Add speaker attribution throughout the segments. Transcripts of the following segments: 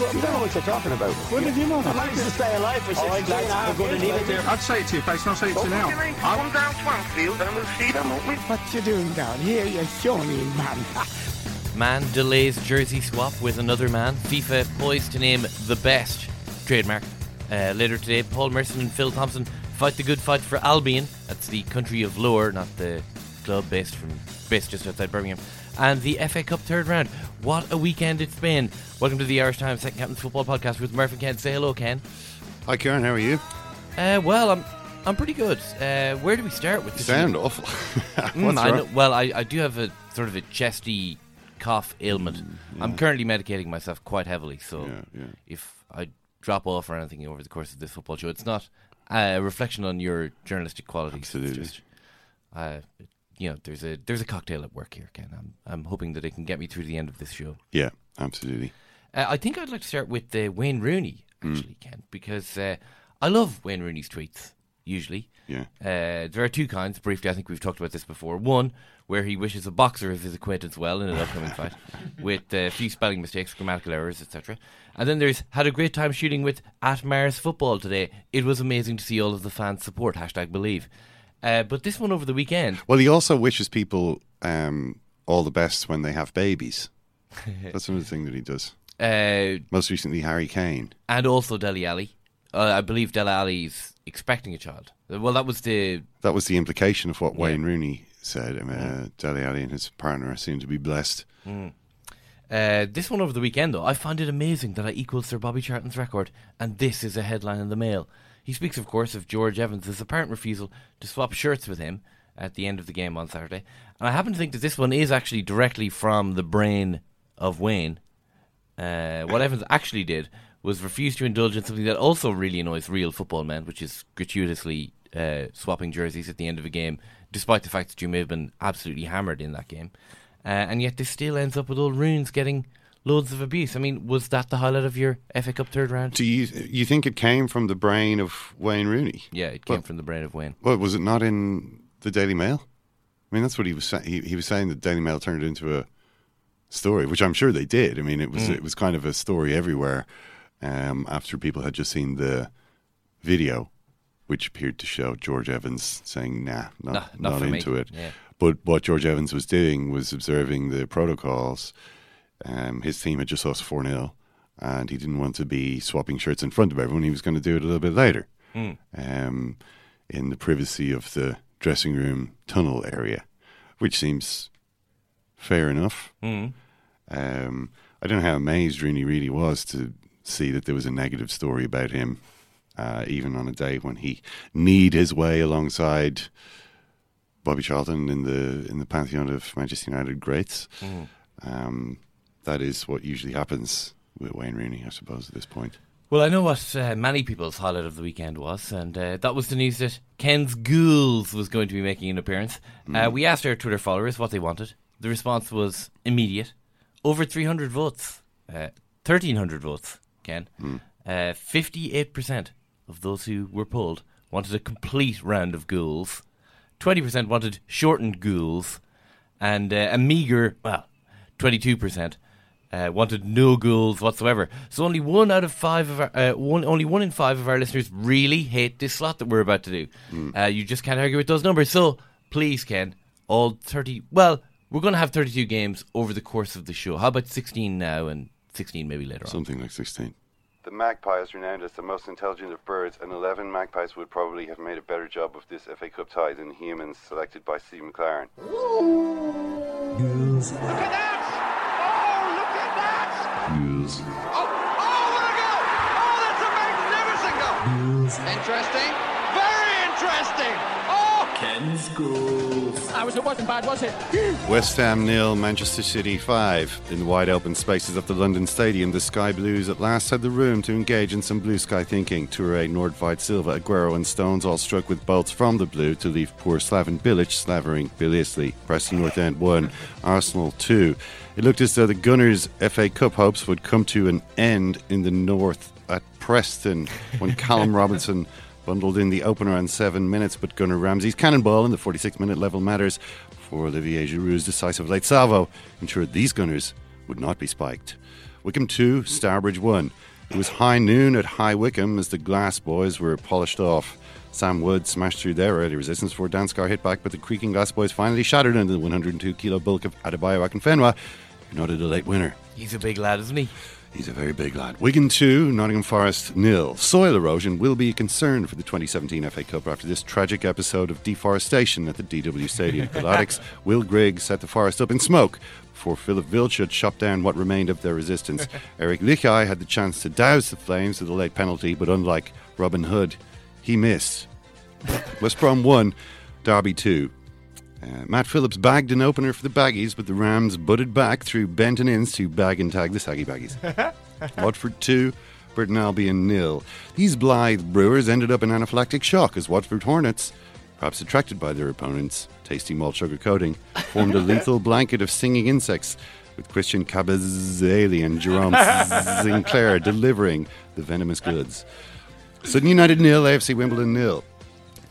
Speaker 1: me.
Speaker 2: You don't know what you're talking about.
Speaker 3: What did you know?
Speaker 2: I'd like to stay alive for six
Speaker 1: right, lads, we're going to need it there.
Speaker 4: I'd say it to your face, and I'll say it to you now.
Speaker 5: Come down Swansfield and we'll see them, won't we?
Speaker 3: What you doing down here, you shawny man?
Speaker 6: Man delays jersey swap with another man. FIFA poised to name the best trademark. Uh, later today, Paul Merson and Phil Thompson fight the good fight for Albion. That's the country of Lower, not the club based from based just outside Birmingham. And the FA Cup third round. What a weekend it's been! Welcome to the Irish Times Second Captain's Football Podcast with Murphy and Ken. Say hello, Ken.
Speaker 7: Hi, Ciaran. How are you?
Speaker 6: Uh, well, I'm I'm pretty good. Uh, where do we start with
Speaker 7: You
Speaker 6: this?
Speaker 7: sound awful.
Speaker 6: Mm, I know, well, I, I do have a sort of a chesty cough ailment. I'm currently medicating myself quite heavily, so
Speaker 7: Mm, Yeah, yeah.
Speaker 6: if I drop off or anything over the course of this football show, it's not a reflection on your journalistic qualities. It's
Speaker 7: Absolutely.
Speaker 6: just, uh, you know, there's a there's a cocktail at work here, Ken. I'm I'm hoping that it can get me through the end of this show.
Speaker 7: Yeah, absolutely.
Speaker 6: Uh, I think I'd like to start with uh, Wayne Rooney, actually, Ken, because uh, I love Wayne Rooney's tweets, usually.
Speaker 7: Yeah.
Speaker 6: Uh, there are two kinds, briefly, I think we've talked about this before. One, where he wishes a boxer of his acquaintance well in an upcoming fight, with a few spelling mistakes, grammatical errors, etc. And then there's, had a great time shooting with at Mars Football today. It was amazing to see all of the fans support, hashtag believe. Uh, but this one over the weekend,
Speaker 7: Well, he also wishes people um, all the best when they have babies. That's another thing that he does.
Speaker 6: uh,
Speaker 7: Most recently, Harry Kane.
Speaker 6: and also Dele Alli. Uh, I believe Dele Alli's expecting a child. Well, that was the
Speaker 7: That was the implication of what
Speaker 6: Yeah.
Speaker 7: Wayne Rooney said. I mean, uh, Dele Alli and his partner seem to be blessed.
Speaker 6: Uh, this one over the weekend, though, I found it amazing that I equalled Sir Bobby Charlton's record, and this is a headline in the Mail. He speaks, of course, of George Evans' apparent refusal to swap shirts with him at the end of the game on Saturday. And I happen to think that this one is actually directly from the brain of Wayne. Uh, what Evans actually did was refuse to indulge in something that also really annoys real football men, which is gratuitously uh, swapping jerseys at the end of a game, despite the fact that you may have been absolutely hammered in that game. Uh, and yet this still ends up with old Runes getting loads of abuse. I mean, was that the highlight of your FA Cup third round?
Speaker 7: Do you you think it came from the brain of Wayne Rooney?
Speaker 6: Yeah, it came
Speaker 7: Well-
Speaker 6: from the brain of Wayne.
Speaker 7: Well, was it not in the Daily Mail? I mean, that's what he was saying. He, he was saying that Daily Mail turned it into a story, which I'm sure they did. I mean, it was it was kind of a story everywhere. Um, after people had just seen the video, which appeared to show George Evans saying, "Nah, not
Speaker 6: Nah, not
Speaker 7: not
Speaker 6: for me."
Speaker 7: into it."
Speaker 6: Yeah.
Speaker 7: But what George Evans was doing was observing the protocols. Um, his team had just lost 4 0, and he didn't want to be swapping shirts in front of everyone. He was going to do it a little bit later um, in the privacy of the dressing room tunnel area, which seems fair enough. Um, I don't know how amazed Rooney really was to see that there was a negative story about him, uh, even on a day when he kneed his way alongside Bobby Charlton in the in the pantheon of Manchester United greats. Um, that is what usually happens with Wayne Rooney, I suppose, at this point.
Speaker 6: Well, I know what uh, many people's highlight of the weekend was, and uh, that was the news that Ken's Ghouls was going to be making an appearance. Uh, we asked our Twitter followers what they wanted. The response was immediate. Over 300 votes. Uh, 1,300 votes, Ken. Uh, 58% of those who were polled wanted a complete round of Ghouls. 20% wanted shortened ghouls, and uh, a meager, well, 22% uh, wanted no ghouls whatsoever. So only one out of five of our, uh, one, only one in five of our listeners really hate this slot that we're about to do. Uh, you just can't argue with those numbers. So please, Ken, all 30, well, we're going to have 32 games over the course of the show. How about 16 now and 16 maybe later on?
Speaker 7: Something like 16.
Speaker 4: The magpie is renowned as the most intelligent of birds, and 11 magpies would probably have made a better job of this FA Cup tie than humans selected by Steve McLaren.
Speaker 5: Look that! Oh, oh, what a goal! Oh, that's a magnificent goal! Interesting. Very interesting. Oh!
Speaker 2: Ken's goals.
Speaker 5: I was, it wasn't bad, was it?
Speaker 7: West Ham nil, Manchester City five. In the wide open spaces of the London Stadium, the Sky Blues at last had the room to engage in some blue sky thinking. Toure, Nordtveit, Silva, Aguero, and Stones all struck with bolts from the blue to leave poor Slaven Bilic slavering biliously. Preston North End one, Arsenal two. It looked as though the Gunners' FA Cup hopes would come to an end in the north at Preston when Callum Robinson bundled in the opener on seven minutes, but Gunnar Ramsey's cannonball in the 46 minute level matters for Olivier Giroud's decisive late salvo ensured these Gunners would not be spiked. Wycombe 2, Stourbridge 1. It was high noon at High Wycombe as the Glass boys were polished off. Sam Wood smashed through their early resistance before Danskar hit back, but the creaking Glass boys finally shattered under the 102 kilo bulk of Adebayo Akinfenwa, noted a late winner.
Speaker 6: He's a big lad, isn't he?
Speaker 7: He's a very big lad. Wigan 2, Nottingham Forest nil. Soil erosion will be a concern for the 2017 FA Cup after this tragic episode of deforestation at the DW Stadium. Pilotics Will Grigg set the forest up in smoke before Philip Vilchut chopped down what remained of their resistance. Eric Lichaj had the chance to douse the flames with a late penalty, but unlike Robin Hood, he missed. West Brom 1, Derby 2. Uh, Matt Phillips bagged an opener for the Baggies, but the Rams butted back through Benton Inns to bag and tag the Saggy Baggies. Watford 2, Burton Albion nil. These blithe Brewers ended up in anaphylactic shock as Watford Hornets, perhaps attracted by their opponents' tasty malt sugar coating, formed a lethal blanket of stinging insects with Christian Kabasele and Jerome Sinclair delivering the venomous goods. Sutton United nil, AFC Wimbledon nil.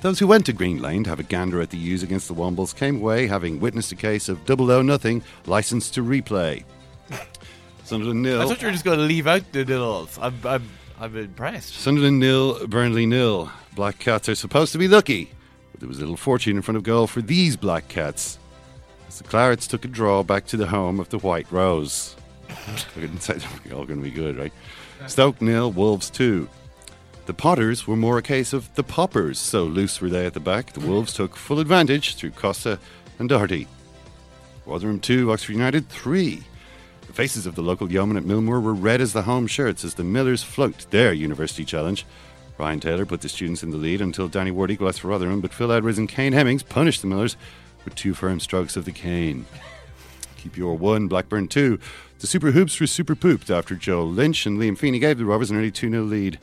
Speaker 7: Those who went to Green Lane to have a gander at the U's against the Wombles came away having witnessed a case of double O nothing, licensed to replay. Sunderland nil.
Speaker 6: I thought you were just going to leave out the nils. I'm, I'm, I'm impressed.
Speaker 7: Sunderland nil, Burnley nil. Black Cats are supposed to be lucky, but there was a little fortune in front of goal for these Black Cats. As the Clarets took a draw back to the home of the White Rose. I didn't say they were all going to be good, right? Stoke nil, Wolves two. The Potters were more a case of the Poppers, so loose were they at the back. The Wolves took full advantage through Costa and Doherty. Rotherham 2, Oxford United 3. The faces of the local yeomen at Millmoor were red as the home shirts as the Millers flunked their university challenge. Ryan Taylor put the students in the lead until Danny Ward equalised for Rotherham, but Phil Edwards and Kane Hemmings punished the Millers with two firm strokes of the cane. QPR one, Blackburn two. The Super Hoops were super pooped after Joe Lynch and Liam Feeney gave the Rovers an early 2 0 lead.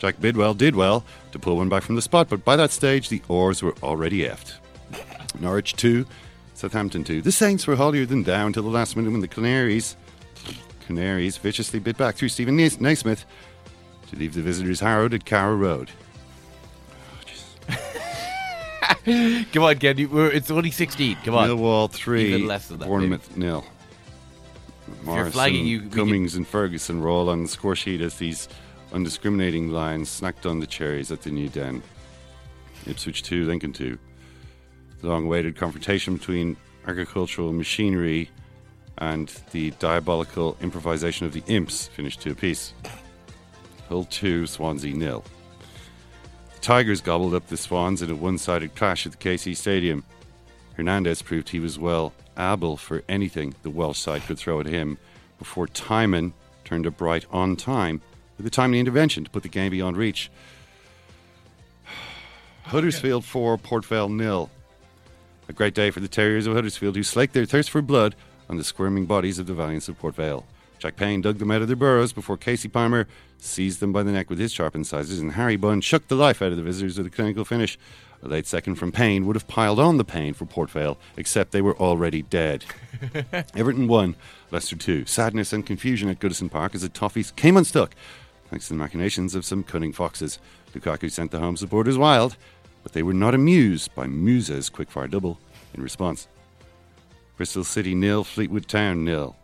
Speaker 7: Jack Bidwell did well to pull one back from the spot, but by that stage the oars were already effed. Norwich 2, Southampton 2. The Saints were holier than down until the last minute when the Canaries, Canaries viciously bit back through Stephen Nais- Naismith to leave the visitors harrowed at Carrow Road.
Speaker 6: Come on, Ken. It's only 16. Come on.
Speaker 7: Millwall 3,
Speaker 6: Even less than that,
Speaker 7: Bournemouth nil. Morrison,
Speaker 6: flagging, you- we can-
Speaker 7: Cummings, and Ferguson roll on the score sheet as these undiscriminating lions snacked on the cherries at the new den. Ipswich 2, Lincoln 2. The long awaited confrontation between agricultural machinery and the diabolical improvisation of the imps finished two a piece. Hull 2, Swansea nil. The Tigers gobbled up the Swans in a one sided clash at the KC Stadium. Hernandez proved he was well able for anything the Welsh side could throw at him before Timon turned a bright on time with a timely intervention to put the game beyond reach. Huddersfield 4, Port Vale nil. A great day for the Terriers of Huddersfield who slaked their thirst for blood on the squirming bodies of the Valiants of Port Vale. Jack Payne dug them out of their burrows before Kasey Palmer seized them by the neck with his sharp incisors, and Harry Bunn shook the life out of the visitors with a clinical finish. A late second from Payne would have piled on the pain for Port Vale, except they were already dead. Everton 1, Leicester 2. Sadness and confusion at Goodison Park as the Toffees came unstuck, thanks to the machinations of some cunning foxes. Lukaku sent the home supporters wild, but they were not amused by Musa's quickfire double in response. Bristol City nil, Fleetwood Town nil.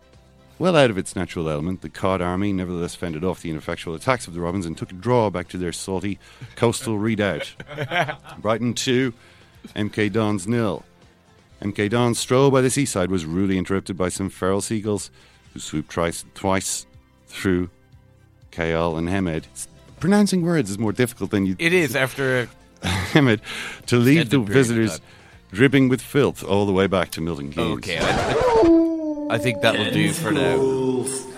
Speaker 7: Well out of its natural element, the Cod Army nevertheless fended off the ineffectual attacks of the Robins and took a draw back to their salty coastal redoubt. Brighton 2, MK Dons nil. MK Don's stroll by the seaside was rudely interrupted by some feral seagulls who swooped twice, twice through Kayal and Hemed. Pronouncing words is more difficult than you.
Speaker 6: It is after
Speaker 7: Hemed to lead the
Speaker 6: Extended period of
Speaker 7: visitors dripping with filth all the way back to Milton Keynes.
Speaker 6: Okay, I, I think that will do for now.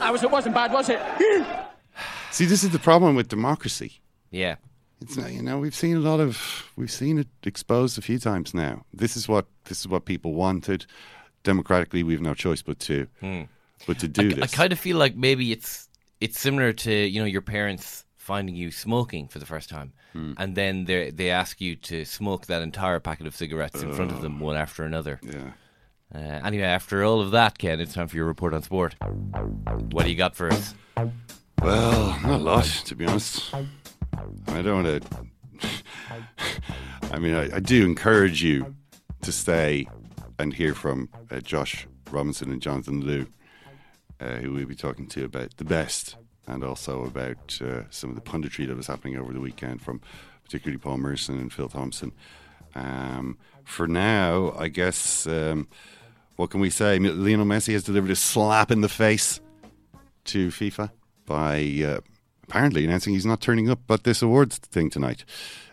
Speaker 5: I was, it wasn't bad, was it?
Speaker 7: See, this is the problem with democracy.
Speaker 6: Yeah.
Speaker 7: It's not, you know we've seen a lot of we've seen it exposed a few times now. This is what this is what people wanted. Democratically, we've no choice but to but to do
Speaker 6: Hmm. I,
Speaker 7: this.
Speaker 6: I kind of feel like maybe it's it's similar to you know your parents finding you smoking for the first time,
Speaker 7: Hmm.
Speaker 6: and then they they ask you to smoke that entire packet of cigarettes in front of them one after another.
Speaker 7: yeah.
Speaker 6: Uh, anyway, after all of that, Ken, it's time for your report on sport. What do you got for us?
Speaker 7: Well, not a lot, to be honest. I don't want to. I mean, I, I do encourage you to stay and hear from uh, Josh Robinson and Jonathan Liew, uh, who we'll be talking to about the best and also about uh, some of the punditry that was happening over the weekend from particularly Paul Merson and Phil Thompson. Um, for now, I guess, um, what can we say? Lionel Messi has delivered a slap in the face to FIFA by uh, apparently announcing he's not turning up at this awards thing tonight.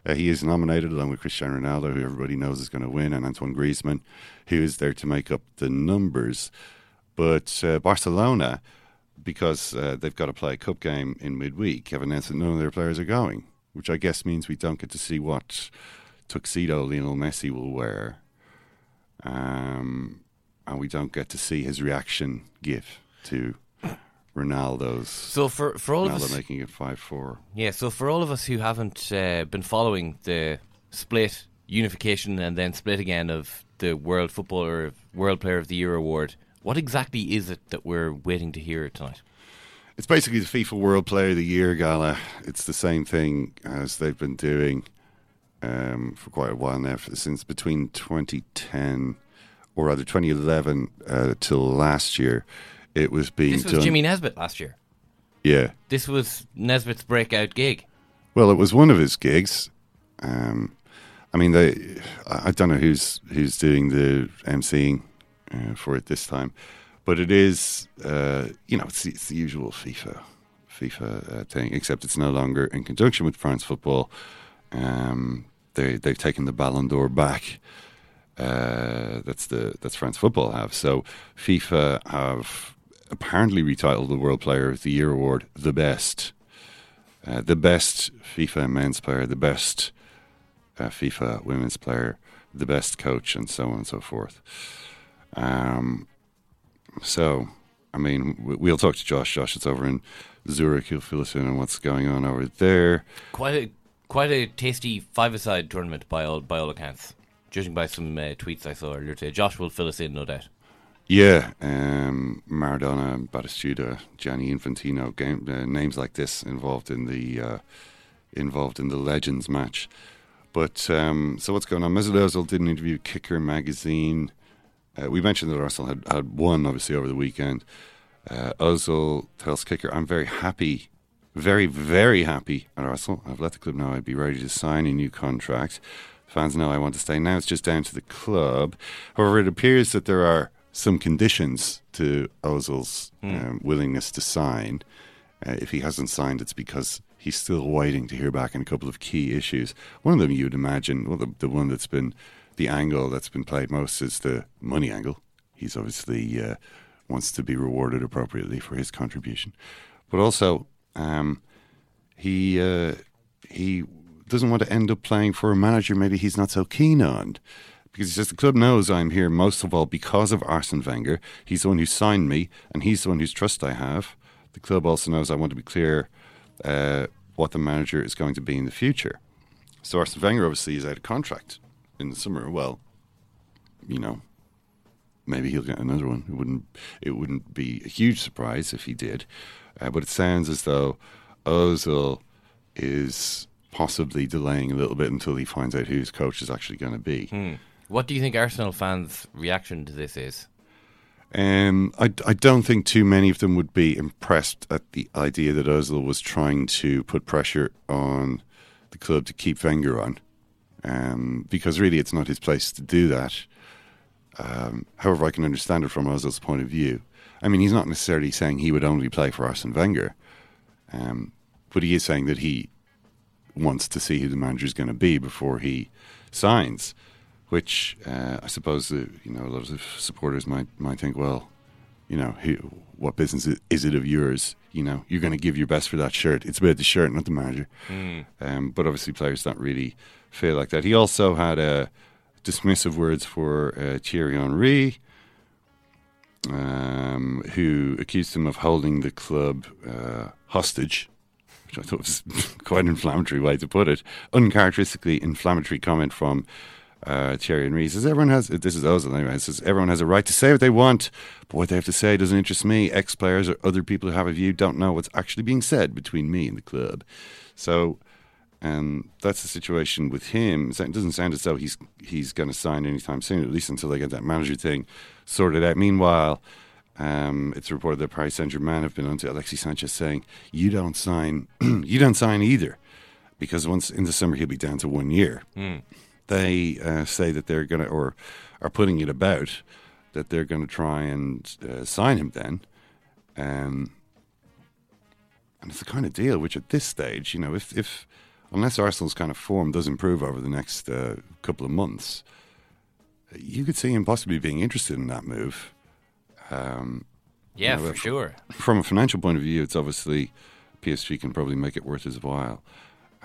Speaker 7: Uh, he is nominated along with Cristiano Ronaldo, who everybody knows is going to win, and Antoine Griezmann, who is there to make up the numbers. But uh, Barcelona, because uh, they've got to play a cup game in midweek, have announced that none of their players are going, which I guess means we don't get to see what tuxedo Lionel Messi will wear. Um, and we don't get to see his reaction give to Ronaldo's
Speaker 6: So for for all of us,
Speaker 7: making it five four.
Speaker 6: yeah. So for all of us who haven't uh, been following the split unification and then split again of the World Footballer World Player of the Year award, what exactly is it that we're waiting to hear tonight?
Speaker 7: It's basically the FIFA World Player of the Year gala. It's the same thing as they've been doing um, for quite a while now, since between 2010 or rather 2011 uh, till last year. It was being
Speaker 6: This was
Speaker 7: done.
Speaker 6: Jimmy Nesbitt last year.
Speaker 7: yeah.
Speaker 6: This was Nesbitt's breakout gig.
Speaker 7: Well, it was one of his gigs. Um, I mean, they, I don't know who's who's doing the emceeing for it this time, but it is, uh, you know, it's, the- it's the usual FIFA FIFA uh, thing, except it's no longer in conjunction with France Football. Um, they they've taken the Ballon d'Or back. Uh, that's the that's France Football have. So FIFA have apparently retitled the World Player of the Year award the best uh, the best FIFA men's player, the best uh, FIFA women's player, the best coach, and so on and so forth. Um, so, I mean, we- we'll talk to Josh. Josh it's over in Zurich. He'll fill us in on what's going on over there.
Speaker 6: Quite a quite a tasty five-a-side tournament by all by all accounts, judging by some uh, tweets I saw earlier today. Josh will fill us in, no doubt.
Speaker 7: Yeah, um, Maradona, Batistuta, Gianni Infantino, game, uh, names like this involved in the uh, involved in the Legends match. But um, so what's going on? Mesut Ozil did an interview with Kicker magazine. Uh, we mentioned that Arsenal had, had won obviously over the weekend. Uh, Ozil tells Kicker, "I'm very happy, very very happy at Arsenal. I've let the club know I'd be ready to sign a new contract. Fans know I want to stay. Now it's just down to the club. However, it appears that there are some conditions to Ozil's um, willingness to sign. Uh, if he hasn't signed, it's because he's still waiting to hear back on a couple of key issues. One of them, you'd imagine, well, the, the one that's been the angle that's been played most is the money angle. He's obviously uh, wants to be rewarded appropriately for his contribution, but also um, he uh, he doesn't want to end up playing for a manager maybe he's not so keen on. Because he says the club knows I'm here most of all because of Arsene Wenger. He's the one who signed me, and he's the one whose trust I have. The club also knows I want to be clear uh, what the manager is going to be in the future. So Arsene Wenger obviously is out of contract in the summer. Well, you know, maybe he'll get another one. It wouldn't it wouldn't be a huge surprise if he did. Uh, but it sounds as though Ozil is possibly delaying a little bit until he finds out who his coach is actually going to be.
Speaker 6: Hmm. What do you think Arsenal fans' reaction to this is?
Speaker 7: Um, I, I don't think too many of them would be impressed at the idea that Ozil was trying to put pressure on the club to keep Wenger on, um, because really it's not his place to do that. Um, however, I can understand it from Ozil's point of view. I mean, he's not necessarily saying he would only play for Arsene Wenger, um, but he is saying that he wants to see who the manager is going to be before he signs. Which uh, I suppose uh, you know a lot of supporters might might think, well, you know, who, what business is it of yours? You know, you're going to give your best for that shirt. It's about the shirt, not the manager.
Speaker 6: Mm.
Speaker 7: Um, but obviously, players don't really feel like that. He also had uh, dismissive words for uh, Thierry Henry, um, who accused him of holding the club uh, hostage, which I thought was quite an inflammatory way to put it. Uncharacteristically inflammatory comment from uh, Thierry Henry. He says, everyone has, this is Ozil anyway, says, everyone has a right to say what they want, but what they have to say doesn't interest me. Ex players or other people who have a view don't know what's actually being said between me and the club. So, um, that's the situation with him. It doesn't sound as though he's he's going to sign anytime soon, at least until they get that manager thing sorted out. Meanwhile, um, it's reported that Paris Saint Germain have been onto Alexis Sanchez saying, "You don't sign, you don't sign either," because once in the summer he'll be down to one year.
Speaker 6: Mm.
Speaker 7: They uh, say that they're going to, or are putting it about that they're going to try and uh, sign him then. Um, and it's the kind of deal which, at this stage, you know, if if unless Arsenal's kind of form does improve over the next uh, couple of months, you could see him possibly being interested in that move. Um,
Speaker 6: yeah,
Speaker 7: you know,
Speaker 6: for sure.
Speaker 7: From a financial point of view, it's obviously PSG can probably make it worth his while.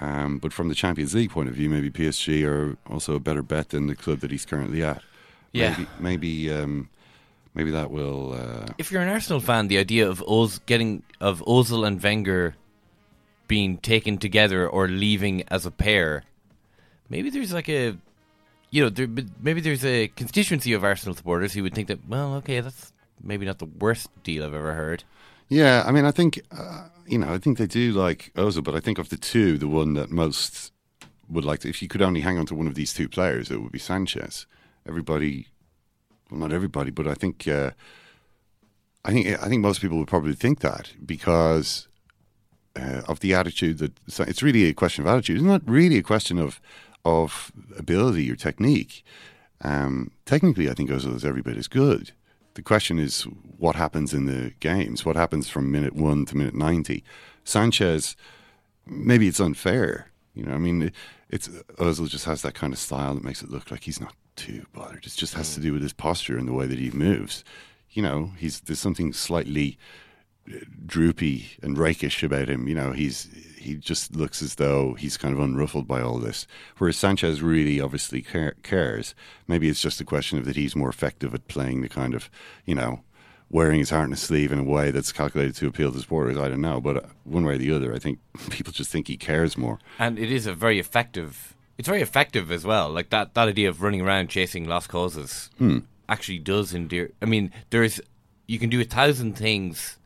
Speaker 7: Um, but from the Champions League point of view, maybe PSG are also a better bet than the club that he's currently at.
Speaker 6: Yeah,
Speaker 7: maybe maybe, um, maybe that will. Uh,
Speaker 6: if you're an Arsenal fan, the idea of Oz getting of Ozil and Wenger being taken together or leaving as a pair, maybe there's like a, you know, there, maybe there's a constituency of Arsenal supporters who would think that, well, okay, that's maybe not the worst deal I've ever heard.
Speaker 7: Yeah, I mean, I think uh, you know, I think they do like Ozil, but I think of the two, the one that most would like to, if you could only hang on to one of these two players, it would be Sanchez. Everybody, well, not everybody, but I think, uh, I think, I think most people would probably think that because uh, of the attitude that it's really a question of attitude. It's not really a question of of ability or technique. Um, technically, I think Ozil is every bit as good the question is what happens in the games? What happens from minute one to minute 90? Sanchez, maybe it's unfair. You know, I mean, it's Ozil just has that kind of style that makes it look like he's not too bothered. It just has to do with his posture and the way that he moves. You know, he's there's something slightly droopy and rakish about him. You know, he's he just looks as though he's kind of unruffled by all this. Whereas Sanchez really obviously care, cares. Maybe it's just a question of that he's more effective at playing the kind of you know wearing his heart in his sleeve in a way that's calculated to appeal to supporters. I don't know, but uh, one way or the other, I think people just think he cares more.
Speaker 6: And it is a very effective. It's very effective as well. Like that that idea of running around chasing lost causes
Speaker 7: hmm.
Speaker 6: actually does endear. I mean, there's you can do a thousand things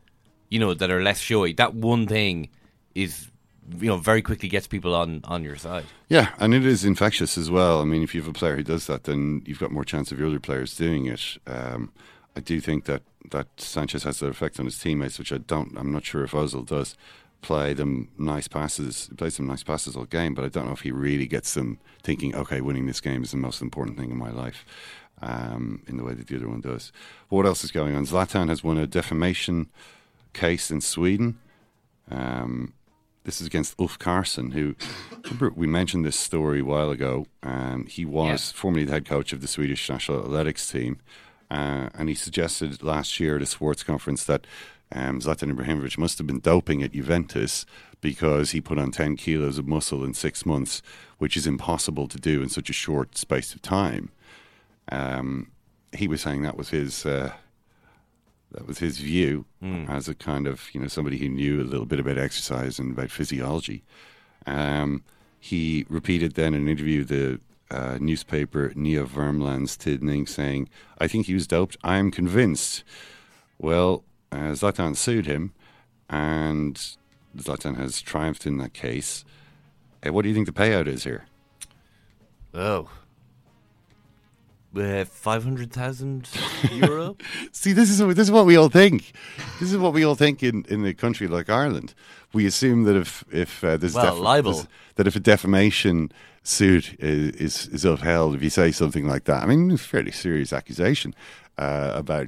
Speaker 6: you know, that are less showy. That one thing is you know very quickly gets people on on your side.
Speaker 7: Yeah, and it is infectious as well. I mean, if you have a player who does that, then you've got more chance of your other players doing it. Um, I do think that that Sanchez has that effect on his teammates, which I don't. I'm not sure if Ozil does play them nice passes, he plays some nice passes all game, but I don't know if he really gets them thinking, okay, winning this game is the most important thing in my life. Um, in the way that the other one does. But what else is going on? Zlatan has won a defamation case in Sweden. Um, this is against Ulf Karlsson, who remember we mentioned this story a while ago. Um, he was yeah. formerly the head coach of the Swedish national athletics team, uh, and he suggested last year at a sports conference that um, Zlatan Ibrahimovic must have been doping at Juventus because he put on 10 kilos of muscle in six months, which is impossible to do in such a short space of time. Um, he was saying that was his. Uh, that was his view
Speaker 6: mm.
Speaker 7: as a kind of you know somebody who knew a little bit about exercise and about physiology. Um, he repeated then in an interview the uh, newspaper Nya Tidning saying, "I think he was doped. I am convinced." Well, uh, Zlatan sued him, and Zlatan has triumphed in that case. Uh, what do you think the payout is here?
Speaker 6: Oh. Uh, 500,000 euro?
Speaker 7: See, this is this is what we all think. This is what we all think in, in a country like Ireland. We assume that if if uh, there's
Speaker 6: Well, libel.
Speaker 7: there's- that if a defamation suit is, is is upheld, if you say something like that, I mean, it's a fairly serious accusation uh, about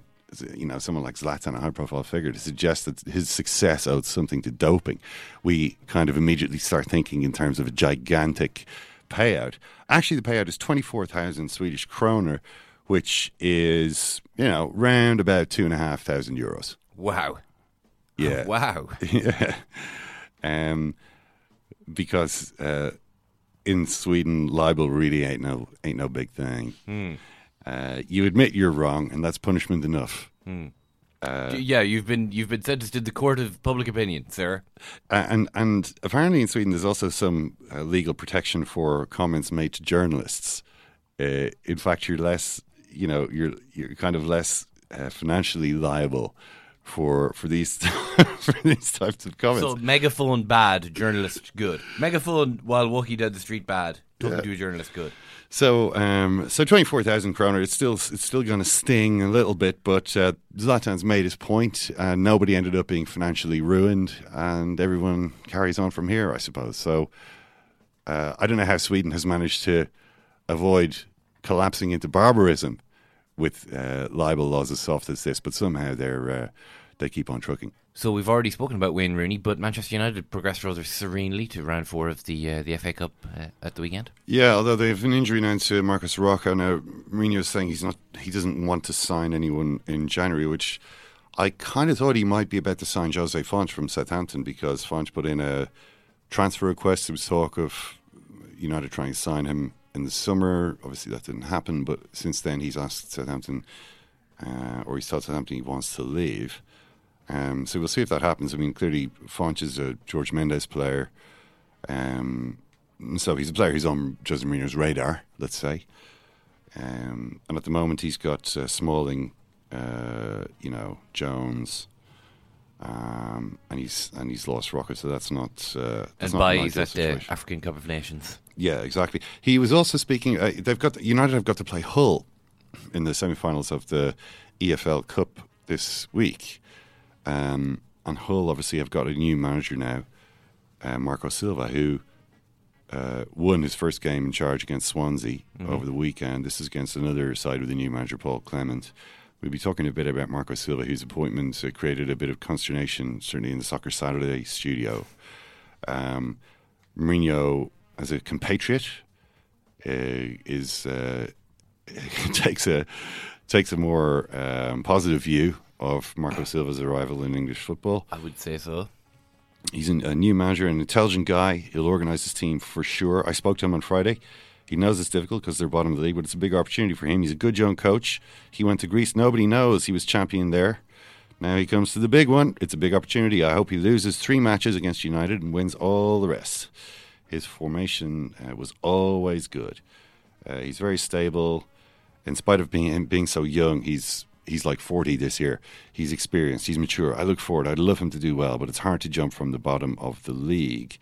Speaker 7: you know someone like Zlatan, a high profile figure, to suggest that his success owed something to doping, we kind of immediately start thinking in terms of a gigantic payout. Actually, the payout is twenty four thousand Swedish kroner, which is you know round about two and a half thousand euros.
Speaker 6: wow.
Speaker 7: Yeah.
Speaker 6: Wow.
Speaker 7: yeah. Um, because uh, in Sweden, libel really ain't no ain't no big thing.
Speaker 6: Hmm.
Speaker 7: Uh, you admit you're wrong, and that's punishment enough. Uh,
Speaker 6: yeah, you've been you've been sentenced to the court of public opinion, sir.
Speaker 7: And and apparently in Sweden, there's also some uh, legal protection for comments made to journalists. Uh, in fact, you're less, you know, you're you're kind of less uh, financially liable for for these for these types of comments.
Speaker 6: So megaphone bad, journalist good. Megaphone while walking down the street bad, talking
Speaker 7: Yeah.
Speaker 6: to a journalist good.
Speaker 7: So, um, so twenty four thousand kroner. It's still it's still going to sting a little bit, but uh, Zlatan's made his point. Uh, nobody ended up being financially ruined, and everyone carries on from here, I suppose. So, uh, I don't know how Sweden has managed to avoid collapsing into barbarism with uh, libel laws as soft as this, but somehow they're uh, they keep on trucking.
Speaker 6: So we've already spoken about Wayne Rooney, but Manchester United progressed rather serenely to round four of the uh, the FA Cup uh, at the weekend.
Speaker 7: Yeah, although they have an injury now to Marcus Rocco. Now Mourinho is saying he's not, he doesn't want to sign anyone in January, which I kind of thought he might be about to sign Jose Font from Southampton because Font put in a transfer request. There was talk of United trying to sign him in the summer. Obviously, that didn't happen. But since then, he's asked Southampton, uh, or he's told Southampton he wants to leave. Um, so we'll see if that happens. I mean, clearly, Font is a George Mendes player. Um, so he's a player who's on Jose Mourinho's radar, let's say. Um, and at the moment, he's got uh, Smalling, uh, you know, Jones, um, and he's and he's lost Rocket. So that's not. Uh, that's
Speaker 6: And
Speaker 7: not ideal
Speaker 6: at the. African Cup of Nations.
Speaker 7: Yeah, exactly. He was also speaking. Uh, they've got United have got to play Hull in the semi-finals of the EFL Cup this week, um, and Hull obviously have got a new manager now, uh, Marco Silva, who uh, won his first game in charge against Swansea
Speaker 6: Mhm.
Speaker 7: over the weekend. This is against another side with the new manager, Paul Clement. We'll be talking a bit about Marco Silva, whose appointment uh, created a bit of consternation, certainly in the Soccer Saturday studio. Um, Mourinho, as a compatriot, uh, is uh, takes a takes a more um, positive view of Marco Silva's arrival in English football.
Speaker 6: I would say so.
Speaker 7: He's an, a new manager, an intelligent guy. He'll organise his team for sure. I spoke to him on Friday. He knows it's difficult because they're bottom of the league, but it's a big opportunity for him. He's a good young coach. He went to Greece. Nobody knows he was champion there. Now he comes to the big one. It's a big opportunity. I hope he loses three matches against United and wins all the rest. His formation uh, was always good. Uh, he's very stable. In spite of being him being so young, he's he's like 40 this year. He's experienced. He's mature. I look forward. I'd love him to do well, but it's hard to jump from the bottom of the league.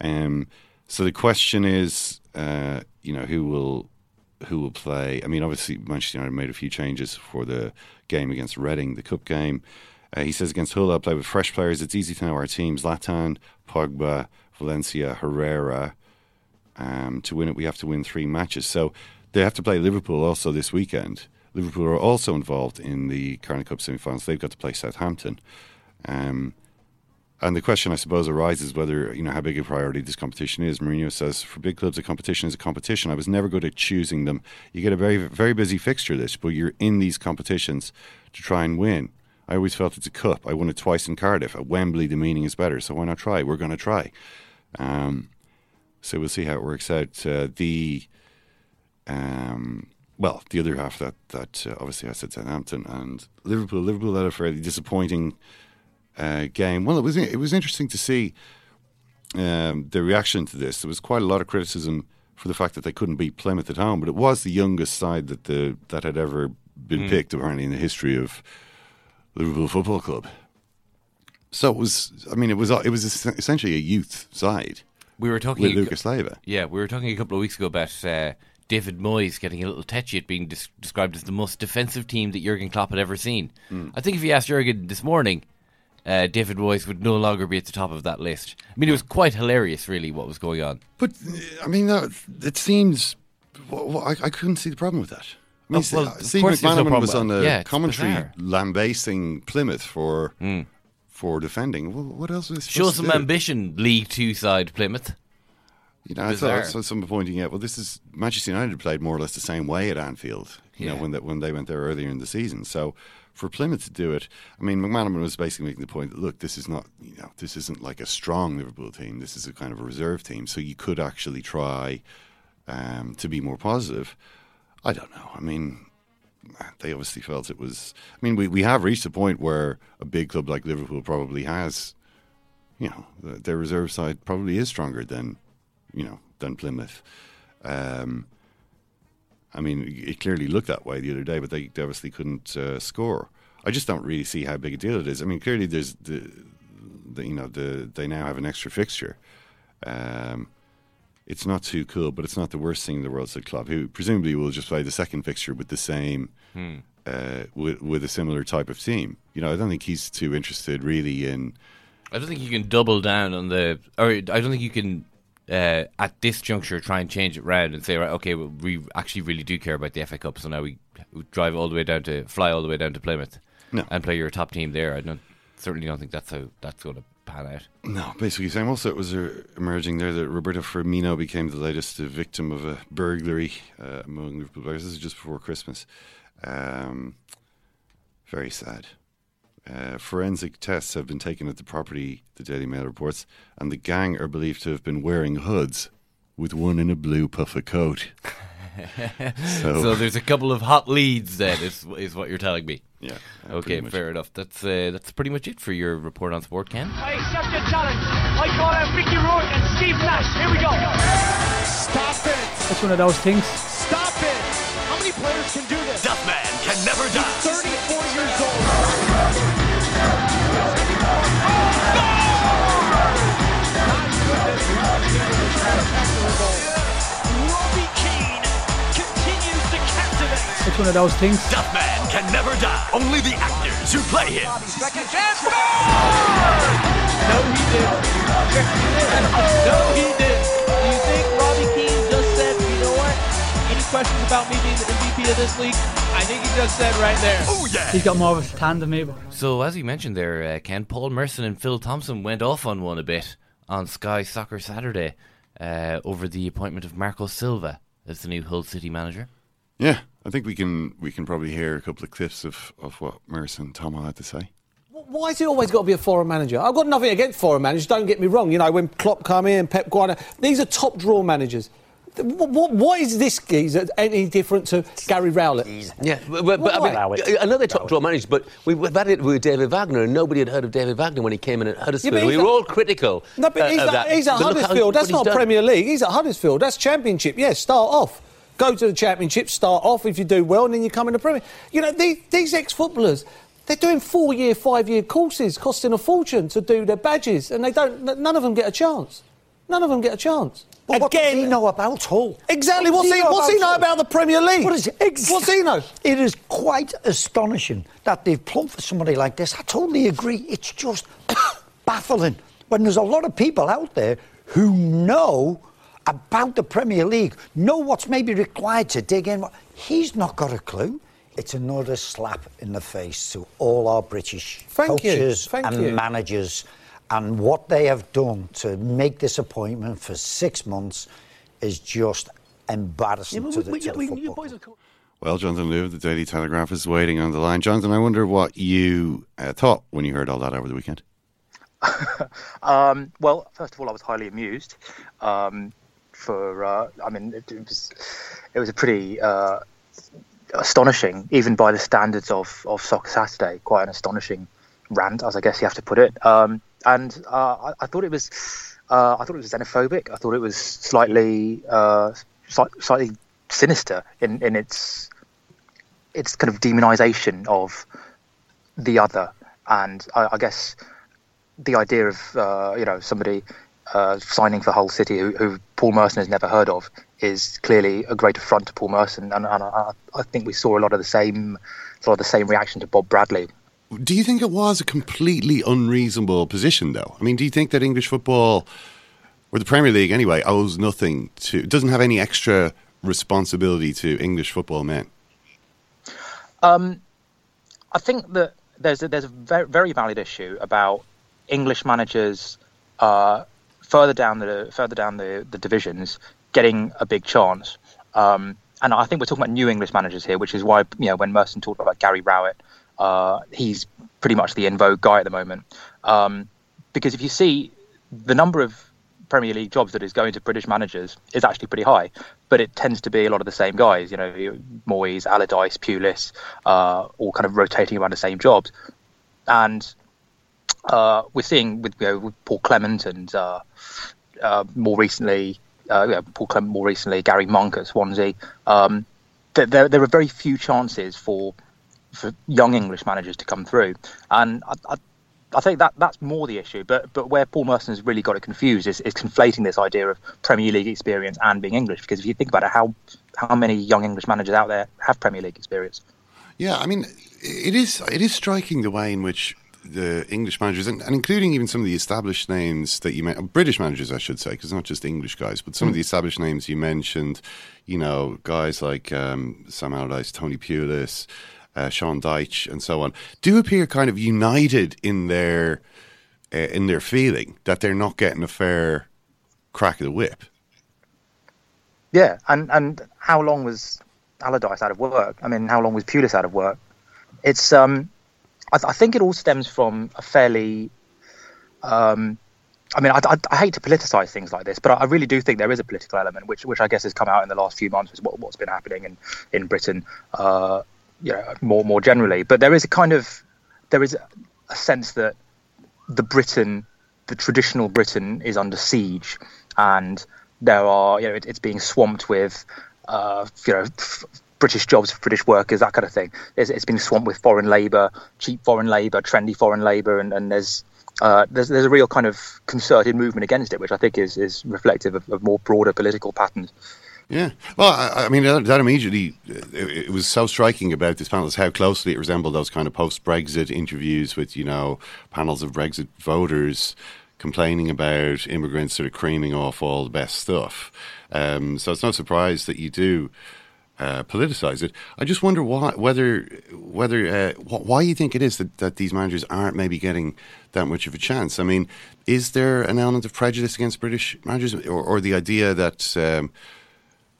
Speaker 7: Um, so the question is, uh, you know, who will who will play? I mean, obviously Manchester United made a few changes for the game against Reading, the cup game. Uh, he says against Hull, I'll play with fresh players. It's easy to know our teams: Latan, Pogba, Valencia, Herrera. Um, to win it, we have to win three matches. So they have to play Liverpool also this weekend. Liverpool are also involved in the Carling Cup semi-finals. They've got to play Southampton. Um, and the question, I suppose, arises whether you know how big a priority this competition is. Mourinho says, for big clubs, a competition is a competition. I was never good at choosing them. You get a very, very busy fixture list, but you're in these competitions to try and win. I always felt it's a cup. I won it twice in Cardiff. At Wembley, the meaning is better, so why not try? We're going to try. Um, so we'll see how it works out. Uh, the um, well, the other half that that uh, obviously I said Southampton and Liverpool. Liverpool had a fairly disappointing uh, game. Well, it was it was interesting to see um, the reaction to this. There was quite a lot of criticism for the fact that they couldn't beat Plymouth at home, but it was the youngest side that the that had ever been
Speaker 6: Mm.
Speaker 7: picked apparently in the history of Liverpool Football Club. So it was. I mean, it was it was essentially a youth side.
Speaker 6: We were talking
Speaker 7: with Lucas Leiva.
Speaker 6: Yeah, we were talking a couple of weeks ago about uh, David Moyes getting a little tetchy at being des- described as the most defensive team that Jurgen Klopp had ever seen.
Speaker 7: Hmm.
Speaker 6: I think if you asked Jurgen this morning, uh, David Moyes would no longer be at the top of that list. I mean, it was quite hilarious, really, what was going on.
Speaker 7: But uh, I mean, it seems. Well, I, I couldn't see the problem with that. I mean,
Speaker 6: Oh, well,
Speaker 7: uh,
Speaker 6: of
Speaker 7: Steve
Speaker 6: course there's no
Speaker 7: McManaman was on the
Speaker 6: Yeah,
Speaker 7: commentary
Speaker 6: bizarre.
Speaker 7: lambasting Plymouth for for defending. Well, what else was
Speaker 6: Show some ambition, League Two side Plymouth.
Speaker 7: You know, I
Speaker 6: Bizarre.
Speaker 7: thought so someone pointing out, well, this is Manchester United played more or less the same way at Anfield. You know, when they, when they went there earlier in the season. So for Plymouth to do it, I mean, McManaman was basically making the point that look, this is not, you know, this isn't like a strong Liverpool team. This is a kind of a reserve team. So you could actually try um, to be more positive. I don't know. I mean, they obviously felt it was. I mean, we, we have reached a point where a big club like Liverpool probably has, you know, their reserve side probably is stronger than, you know, than Plymouth. Um, I mean, it clearly looked that way the other day, but they they obviously couldn't uh, score. I just don't really see how big a deal it is. I mean, clearly there's the, the you know, the they now have an extra fixture. Um, it's not too cool, but it's not the worst thing in the world. Said Klopp, who presumably will just play the second fixture with the same,
Speaker 6: Hmm.
Speaker 7: uh, with with a similar type of team. You know, I don't think he's too interested really in.
Speaker 6: I don't think you can double down on the, or I don't think you can uh, at this juncture try and change it round and say, right, okay, well, we actually really do care about the FA Cup, so now we, we drive all the way down to fly all the way down to Plymouth
Speaker 7: No.
Speaker 6: and play your top team there. I don't certainly don't think that's how that's going to pan out.
Speaker 7: No, basically same. Also, it was uh, emerging there that Roberto Firmino became the latest victim of a burglary uh, among Liverpool players. This is just before Christmas. Um, very sad. Uh, forensic tests have been taken at the property, the Daily Mail reports, and the gang are believed to have been wearing hoods, with one in a blue puffer coat.
Speaker 6: So,
Speaker 7: So-
Speaker 6: there's a couple of hot leads then, is, is what you're telling me.
Speaker 7: Yeah. uh,
Speaker 6: Okay, fair enough. That's uh, that's pretty much it for your report on sport, Ken.
Speaker 5: I accept your challenge. I call out Mickey Rourke and Steve Nash. Here we go. Stop it.
Speaker 8: It's one of those things.
Speaker 5: Stop it. How many players can do this?
Speaker 9: Duffman can never die.
Speaker 5: He's 34 years old.
Speaker 8: It's one of those things.
Speaker 9: Duffman can never die. Only the actors who play him.
Speaker 5: Second chance. Score! No, he didn't. No, he didn't.
Speaker 10: Do you think Robbie Keane just said, you know what? Any questions about me being the MVP of this league? I think he just said right there.
Speaker 9: Oh yeah.
Speaker 8: He's got more of a tan than me,
Speaker 6: So, as you mentioned there, uh, Ken, Paul Merson and Phil Thompson went off on one a bit on Sky Soccer Saturday uh, over the appointment of Marco Silva as the new Hull City manager.
Speaker 7: Yeah, I think we can we can probably hear a couple of clips of, of what Merson and Thommo had to say.
Speaker 11: Why has it always got to be a foreign manager? I've got nothing against foreign managers. Don't get me wrong. You know, when Klopp come in, Pep Guardiola, these are top draw managers. What, what, what is this geezer any different to Gary Rowett?
Speaker 12: Yeah, but, but, but I mean,
Speaker 11: Allow.
Speaker 12: I know they top draw managers, but we, we've had it with David Wagner, and nobody had heard of David Wagner when he came in at Huddersfield.
Speaker 11: Yeah, but
Speaker 12: we were
Speaker 11: a-
Speaker 12: all critical.
Speaker 11: No, but
Speaker 12: uh,
Speaker 11: he's,
Speaker 12: of
Speaker 11: at,
Speaker 12: that.
Speaker 11: he's at
Speaker 12: But look how-
Speaker 11: Huddersfield. That's not. Premier League. He's at Huddersfield. That's Championship. Yeah, start off. Go to the Championship, start off if you do well, and then you come in the Premier. You know, these, these ex-footballers, they're doing four-year, five-year courses, costing a fortune to do their badges, and they don't. None of them get a chance. None of them get a chance.
Speaker 13: But what does he know about Hull?
Speaker 11: Exactly.
Speaker 13: What
Speaker 11: What's
Speaker 13: does
Speaker 11: he, what's he know about the Premier League?
Speaker 13: What is it? Ex-
Speaker 11: What's he know?
Speaker 13: It is quite astonishing that they've plumped for somebody like this. I totally agree. It's just baffling when there's a lot of people out there who know about the Premier League, know what's maybe required to dig in. He's not got a clue. It's another slap in the face to all our British
Speaker 11: Thank
Speaker 13: coaches and managers and what they have done to make this appointment for six months is just embarrassing to the, to the football. club.
Speaker 7: Well, Jonathan Liew, the Daily Telegraph, is waiting on the line. Jonathan, I wonder what you uh, thought when you heard all that over the weekend.
Speaker 14: Um, well, first of all, I was highly amused. Um, for uh, I mean, it, it was it was a pretty uh, astonishing, even by the standards of of Soccer Saturday, quite an astonishing rant, as I guess you have to put it. Um, and uh, I, I thought it was uh, I thought it was xenophobic. I thought it was slightly uh, sli- slightly sinister in in its its kind of demonization of the other, and I, I guess the idea of uh, you know somebody uh, signing for Hull City, who, who, Paul Merson has never heard of, is clearly a great affront to Paul Merson, and, and I, I, think we saw a lot of the same, sort of the same reaction to Bob Bradley.
Speaker 7: Do you think it was a completely unreasonable position, though? I mean, do you think that English football, or the Premier League anyway, owes nothing to, doesn't have any extra responsibility to English football men?
Speaker 14: Um, I think that there's a, there's a very, very valid issue about English managers uh, further down the further down the, the divisions getting a big chance. Um, and I think we're talking about new English managers here, which is why you know when Merson talked about Gary Rowett, uh, he's pretty much the in vogue guy at the moment. Um, because if you see the number of Premier League jobs that is going to British managers is actually pretty high, but it tends to be a lot of the same guys. You know, Moyes, Allardyce, Pulis, uh, all kind of rotating around the same jobs, and uh, we're seeing with, you know, with Paul Clement and uh, uh more recently, uh, yeah, Paul Clement more recently, Gary Monk at Swansea. Um, there, there are very few chances for for young English managers to come through, and I, I I think that that's more the issue. But but where Paul Merson has really got it confused is, is conflating this idea of Premier League experience and being English. Because if you think about it, how how many young English managers out there have Premier League experience?
Speaker 7: Yeah, I mean, it is it is striking the way in which the English managers, and, and including even some of the established names that you mentioned, British managers, I should say, because not just English guys, but some mm. of the established names you mentioned, you know, guys like um, Sam Allardyce, Tony Pulis, uh, Sean Dyche, and so on, do appear kind of united in their uh, in their feeling that they're not getting a fair crack of the whip.
Speaker 14: Yeah, and and how long was Allardyce out of work? I mean, how long was Pulis out of work? It's um, I, th- I think it all stems from a fairly um, I mean, I, I, I, hate to politicize things like this, but I really do think there is a political element, which, which I guess has come out in the last few months, with what, has been happening in in Britain. Uh, you know, more more generally. But there is a kind of there is a sense that the Britain, the traditional Britain, is under siege, and there are you know it, it's being swamped with uh, you know. F- British jobs for British workers, that kind of thing. It's, it's been swamped with foreign labour, cheap foreign labour, trendy foreign labour, and, and there's uh, there's there's a real kind of concerted movement against it, which I think is is reflective of, of more broader political patterns.
Speaker 7: Yeah. Well, I, I mean, that, that immediately, it, it, was so striking about this panel is how closely it resembled those kind of post Brexit interviews with, you know, panels of Brexit voters complaining about immigrants sort of creaming off all the best stuff. Um, so it's no surprise that you do. Uh, politicize it. I just wonder why, whether, whether, uh, why you think it is that, that these managers aren't maybe getting that much of a chance. I mean, is there an element of prejudice against British managers, or, or the idea that um,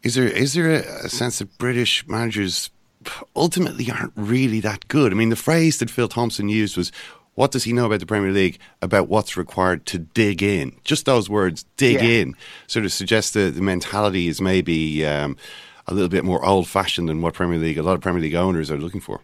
Speaker 7: is there is there a, sense that British managers ultimately aren't really that good? I mean, the phrase that Phil Thompson used was, "What does he know about the Premier League? About what's required to dig in?" Just those words, "dig yeah. in," sort of suggests that the mentality is maybe um, a little bit more old-fashioned than what Premier League, a lot of Premier League owners are looking for.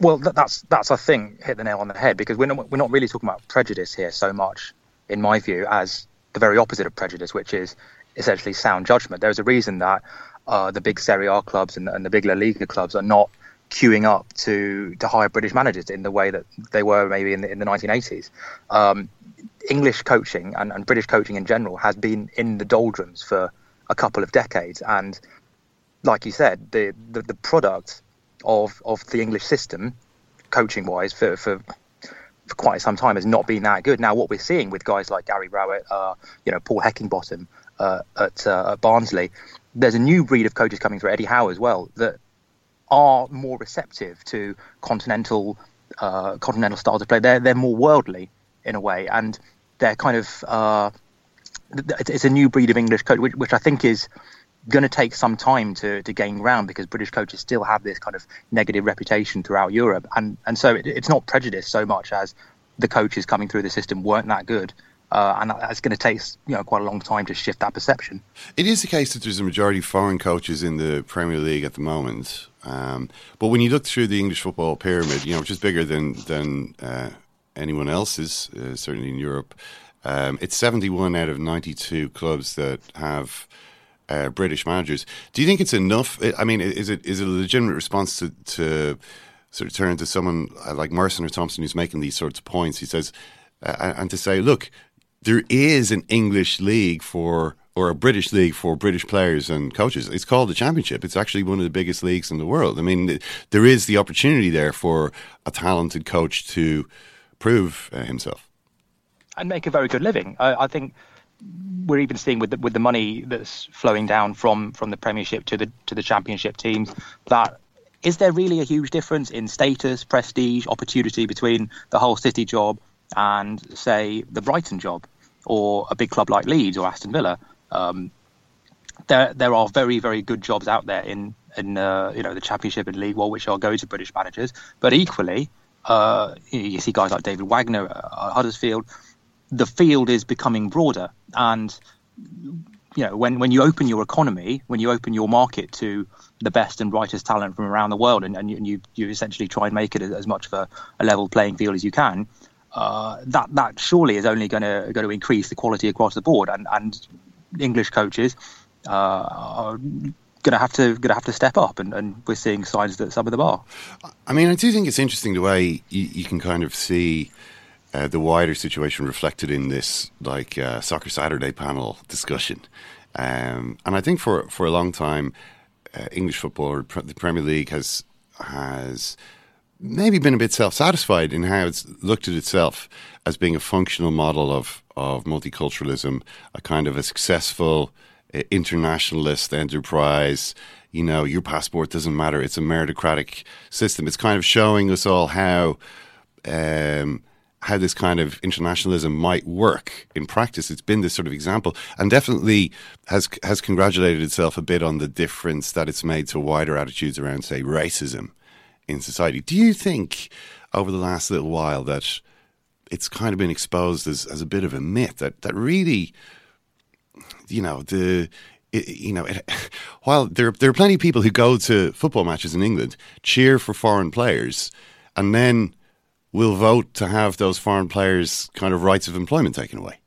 Speaker 14: Well, that's that's I think hit the nail on the head because we're not we're not really talking about prejudice here so much, in my view, as the very opposite of prejudice, which is essentially sound judgment. There's a reason that uh, the big Serie A clubs and, and, the big La Liga clubs are not queuing up to to hire British managers in the way that they were maybe in the, in the 1980s. Um, English coaching and, and, British coaching in general has been in the doldrums for a couple of decades, and like you said, the the, the product of of the English system, coaching wise, for, for for quite some time has not been that good. Now, what we're seeing with guys like Gary Rowett, uh, you know, Paul Heckingbottom, uh, at, uh, at Barnsley, there's a new breed of coaches coming through, Eddie Howe as well, that are more receptive to continental uh, continental styles of play. They're they're more worldly in a way, and they're kind of uh, it's a new breed of English coach, which, which I think is going to take some time to, to gain ground because British coaches still have this kind of negative reputation throughout Europe, and and so it, it's not prejudice so much as the coaches coming through the system weren't that good. Uh, and that's going to take you know quite a long time to shift that perception.
Speaker 7: It is the case that there's a majority of foreign coaches in the Premier League at the moment, um, but when you look through the English football pyramid, you know which is bigger than than uh, anyone else's, uh, certainly in Europe, um, it's 71 out of 92 clubs that have. Uh, British managers. Do you think it's enough? I mean, is it is it a legitimate response to, to sort of turn to someone uh, like Merson or Thompson who's making these sorts of points? He says, uh, and to say, look, there is an English league for or a British league for British players and coaches. It's called the Championship. It's actually one of the biggest leagues in the world. I mean, there is the opportunity there for a talented coach to prove uh, himself.
Speaker 14: and make a very good living. I, I think we're even seeing with the, with the money that's flowing down from from the Premiership to the to the Championship teams that is there really a huge difference in status, prestige, opportunity between the Hull City job and say the Brighton job or a big club like Leeds or Aston Villa? Um, there there are very very good jobs out there in in uh, you know the Championship and League One which are go to British managers, but equally uh, you, see guys like David Wagner at Huddersfield. The field is becoming broader, and you know when when you open your economy, when you open your market to the best and brightest talent from around the world, and, and, you, you essentially try and make it as, as much of a, a level playing field as you can. Uh, that that surely is only going to going to increase the quality across the board, and and English coaches uh, are going to have to going to have to step up, and, and we're seeing signs that some of them are.
Speaker 7: I mean, I do think it's interesting the way you, you can kind of see uh, the wider situation reflected in this, like uh, Soccer Saturday panel discussion. Um, and I think for for a long time, uh, English football, the Premier League, has has maybe been a bit self satisfied in how it's looked at itself as being a functional model of of multiculturalism, a kind of a successful uh, internationalist enterprise. You know, your passport doesn't matter. It's a meritocratic system. It's kind of showing us all how um, how this kind of internationalism might work in practice. It's been this sort of example, and definitely has has congratulated itself a bit on the difference that it's made to wider attitudes around, say, racism in society. Do you think over the last little while that it's kind of been exposed as, as a bit of a myth that that really, you know, the it, you know, it, while there there are plenty of people who go to football matches in England, cheer for foreign players, and then will vote to have those foreign players' kind of rights of employment taken away.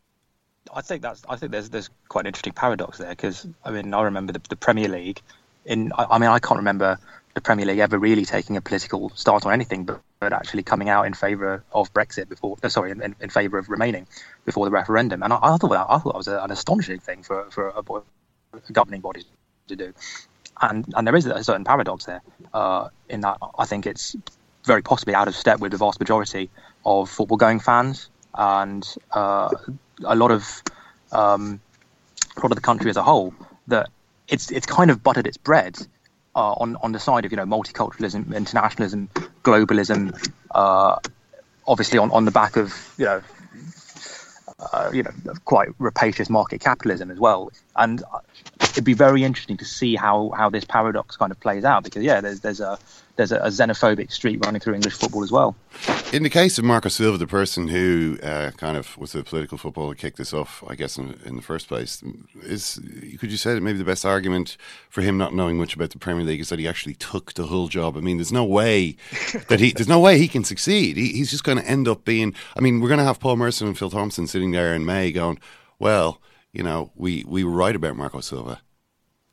Speaker 14: I think that's. I think there's there's quite an interesting paradox there because I mean I remember the, the Premier League. In I, I mean I can't remember the Premier League ever really taking a political stance on anything, but, but actually coming out in favour of Brexit before, uh, sorry, in, in favour of remaining before the referendum. And I, I thought that I thought that was a, an astonishing thing for for a, a governing body to do. And and there is a certain paradox there uh, in that I think it's very possibly out of step with the vast majority of football going fans and uh, a lot of um, a lot of the country as a whole that it's it's kind of buttered its bread uh, on on the side of you know multiculturalism, internationalism, globalism, uh, obviously on, on the back of you know uh, you know quite rapacious market capitalism as well. And it'd be very interesting to see how how this paradox kind of plays out because yeah, there's there's a there's a, a xenophobic streak running through English football as well.
Speaker 7: In the case of Marco Silva, the person who uh, kind of was the political football that kicked this off, I guess, in, in, the first place, is could you say that maybe the best argument for him not knowing much about the Premier League is that he actually took the Hull job? I mean, there's no way that he there's no way he can succeed. He, he's just going to end up being. I mean, we're going to have Paul Merson and Phil Thompson sitting there in May going, well, you know, we we were right about Marco Silva.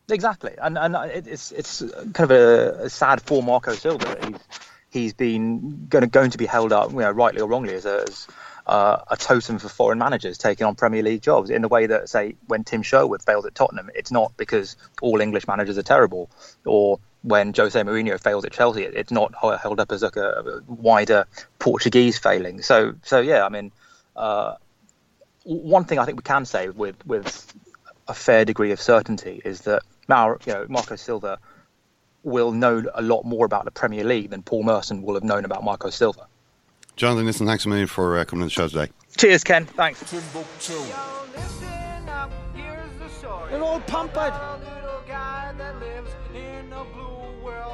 Speaker 14: Exactly, and and it's it's kind of a, a sad for Marco Silva. He's he's been going to going to be held up, you know, rightly or wrongly, as a, as uh, a totem for foreign managers taking on Premier League jobs. In the way that, say, when Tim Sherwood failed at Tottenham, it's not because all English managers are terrible, or when Jose Mourinho fails at Chelsea, it's not held up as like a, a wider Portuguese failing. So so yeah, I mean, uh, one thing I think we can say with with a fair degree of certainty is that Mar, you know, Marco Silva will know a lot more about the Premier League than Paul Merson will have known about Marco Silva.
Speaker 7: Jonathan, listen, thanks a million for uh, coming to the show today.
Speaker 14: Cheers, Ken. Thanks.
Speaker 3: They're all pampered.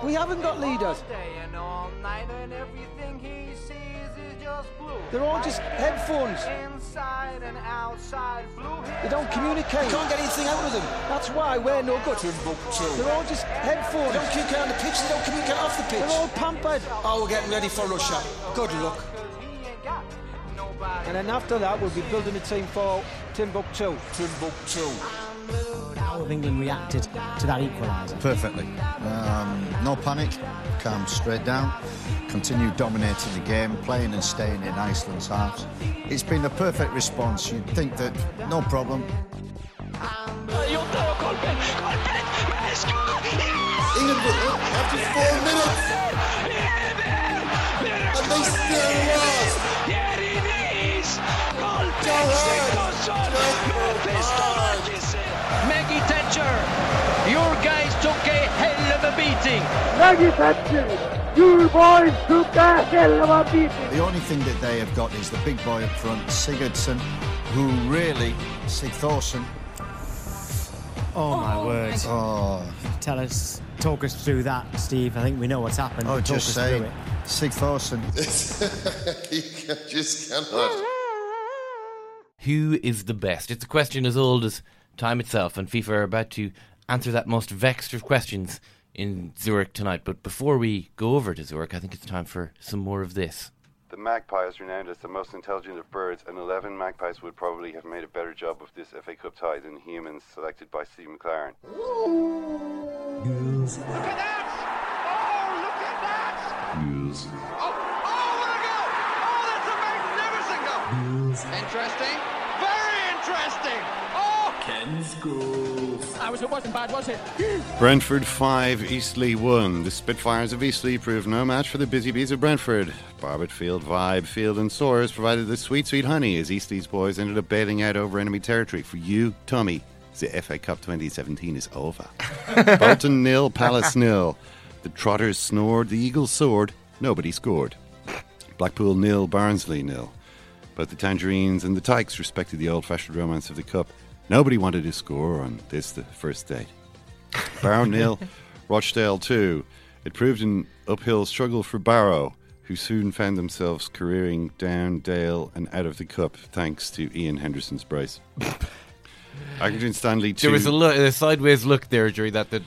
Speaker 3: We haven't got leaders. They're all just headphones. They don't communicate.
Speaker 15: You can't get anything out of them.
Speaker 3: That's why we're no good. Timbuktu. They're all just headphones.
Speaker 15: They don't communicate on the pitch, they don't communicate off the pitch.
Speaker 3: They're all pampered.
Speaker 15: Oh, we're getting ready for Russia. Good luck.
Speaker 3: And then after that, we'll be building a team for Timbuktu.
Speaker 15: Timbuktu.
Speaker 16: how have England reacted to that equaliser?
Speaker 17: Perfectly. Um, no panic, calm straight down, continue dominating the game, playing and staying in Iceland's halves. It's been a perfect response. You'd think that no problem.
Speaker 18: England uh, after four minutes.
Speaker 10: Beating.
Speaker 18: Maggie Thatcher, you boys took a hell of a beating.
Speaker 17: The only thing that they have got is the big boy up front, Sigurdsson, who really, Sig Sigthorsson.
Speaker 16: Oh, my oh, word.
Speaker 17: Oh.
Speaker 16: Tell us, talk us through that, Steve. I think we know what's happened.
Speaker 17: Oh,
Speaker 16: but
Speaker 17: just
Speaker 16: us
Speaker 17: saying.
Speaker 16: through it.
Speaker 17: Sigthorsson.
Speaker 18: you just cannot.
Speaker 6: Who is the best? It's a question as old as time itself, and FIFA are about to answer that most vexed of questions in Zurich tonight. But before we go over to Zurich, I think it's time for some more of this.
Speaker 4: The magpie is renowned as the most intelligent of birds, and 11 magpies would probably have made a better job of this FA Cup tie than humans selected by Steve McClaren.
Speaker 18: News.
Speaker 7: News.
Speaker 18: News.
Speaker 5: Interesting. Very interesting. Oh!
Speaker 2: Ken's goals.
Speaker 5: I was, it wasn't bad, was it?
Speaker 7: Brentford 5, Eastleigh 1. The Spitfires of Eastleigh proved no match for the Busy Bees of Brentford. Barbet Field, Vibe, Field and Soares provided the sweet, sweet honey as Eastleigh's boys ended up bailing out over enemy territory. For you, Tommy, the FA Cup 2017 is over. Bolton nil, Palace nil. The Trotters snored, the Eagles soared, nobody scored. Blackpool nil, Barnsley nil. Both the Tangerines and the Tykes respected the old-fashioned romance of the Cup. Nobody wanted to score on this, the first date. Barrow nil, Rochdale two. It proved an uphill struggle for Barrow, who soon found themselves careering down Dale and out of the cup thanks to Ian Henderson's brace. Accrington Stanley two.
Speaker 6: There was a, look, a sideways look there during that that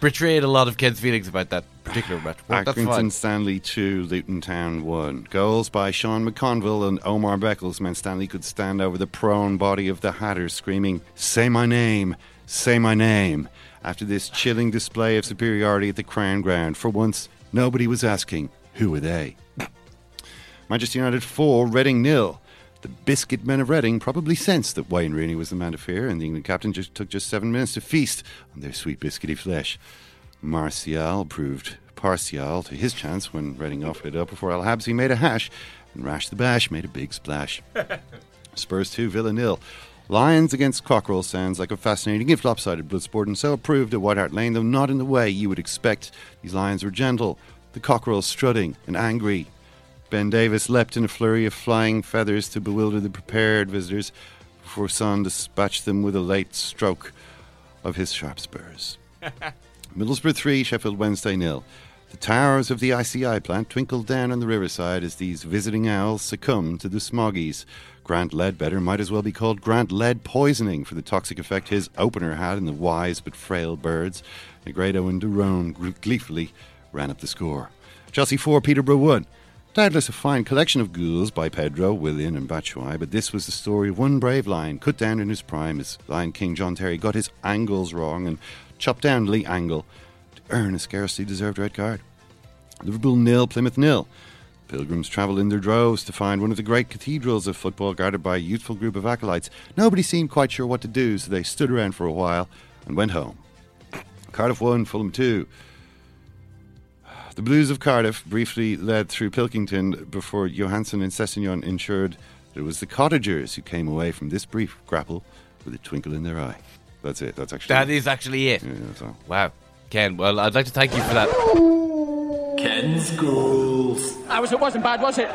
Speaker 6: betrayed a lot of Ken's feelings about that particular match. Fine.
Speaker 7: Accrington Stanley 2, Luton Town 1. Goals by Sean McConville and Omar Beckles meant Stanley could stand over the prone body of the Hatters, screaming, Say my name, say my name. After this chilling display of superiority at the Crown Ground, for once, nobody was asking, Who are they? Manchester United 4, Reading nil. The biscuit men of Reading probably sensed that Wayne Rooney was the man to fear, and the England captain just took just seven minutes to feast on their sweet biscuity flesh. Martial proved partial to his chance when Reading offered it up before Al Habsi made a hash, and Rash the Bash made a big splash. Spurs 2, Villa nil. Lions against Cockerel sounds like a fascinating if lopsided blood sport, and so approved at White Hart Lane, though not in the way you would expect. These Lions were gentle, the Cockerels strutting and angry. Ben Davies leapt in a flurry of flying feathers to bewilder the prepared visitors before Son dispatched them with a late stroke of his sharp spurs. Middlesbrough 3, Sheffield Wednesday nil. The towers of the ICI plant twinkled down on the riverside as these visiting owls succumbed to the smoggies. Grant Leadbitter might as well be called Grant Lead poisoning for the toxic effect his opener had in the wise but frail birds. Negredo and de Roon gleefully ran up the score. Chelsea 4, Peterborough 1. Doubtless a fine collection of ghouls by Pedro, Willian, and Batshuayi, but this was the story of one brave lion cut down in his prime as Lion King John Terry got his angles wrong and chopped down Lee Angol to earn a scarcely deserved red card. Liverpool nil, Plymouth nil. Pilgrims travelled in their droves to find one of the great cathedrals of football guarded by a youthful group of acolytes. Nobody seemed quite sure what to do, so they stood around for a while and went home. Cardiff 1, Fulham 2. The Blues of Cardiff briefly led through Pilkington before Johansen and Sessegnon ensured that it was the Cottagers who came away from this brief grapple with a twinkle in their eye. That's it. That's actually
Speaker 6: That is actually it.
Speaker 7: Yeah, that's all.
Speaker 6: Wow. Ken, well, I'd like to thank you for that.
Speaker 2: Ken's goals.
Speaker 5: I was, it wasn't bad, was it?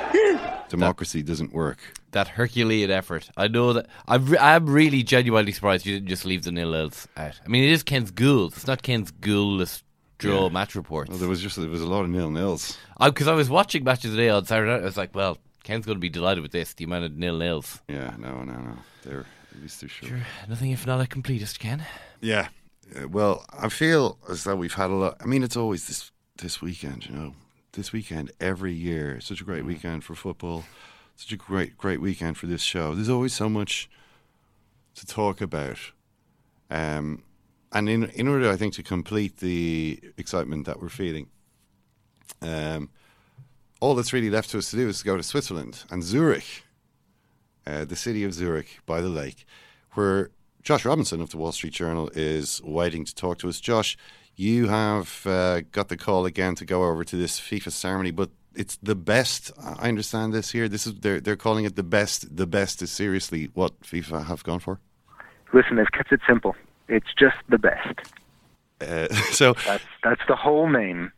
Speaker 7: Democracy doesn't work.
Speaker 6: That Herculean effort. I know that. I'm, re- I'm really genuinely surprised you didn't just leave the nil else out. I mean, it is Ken's ghouls. It's not Ken's ghoulless draw
Speaker 7: Yeah.
Speaker 6: match reports.
Speaker 7: Well, there was just there was a lot of nil nils.
Speaker 6: Because I, was watching matches today on Saturday night. I was like, well, Ken's going to be delighted with this. The amount of nil nils.
Speaker 7: Yeah, no, no, no. They're at least they're sure.
Speaker 6: Nothing if not a completist, Ken.
Speaker 7: Yeah. Uh, Well, I feel as though we've had a lot. I mean, it's always this this weekend, you know. This weekend every year, such a great weekend for football. Such a great great weekend for this show. There's always so much to talk about. Um, and in in order, I think, to complete the excitement that we're feeling, um, all that's really left to us to do is to go to Switzerland and Zurich, uh, the city of Zurich by the lake, where Josh Robinson of the Wall Street Journal is waiting to talk to us. Josh, you have uh, got the call again to go over to this FIFA ceremony, but it's the best. I understand this here. This is they're they're calling it the best. The best is seriously what FIFA have gone for.
Speaker 19: Listen, they've kept it simple. It's just the best.
Speaker 7: Uh, so
Speaker 19: that's that's the whole name.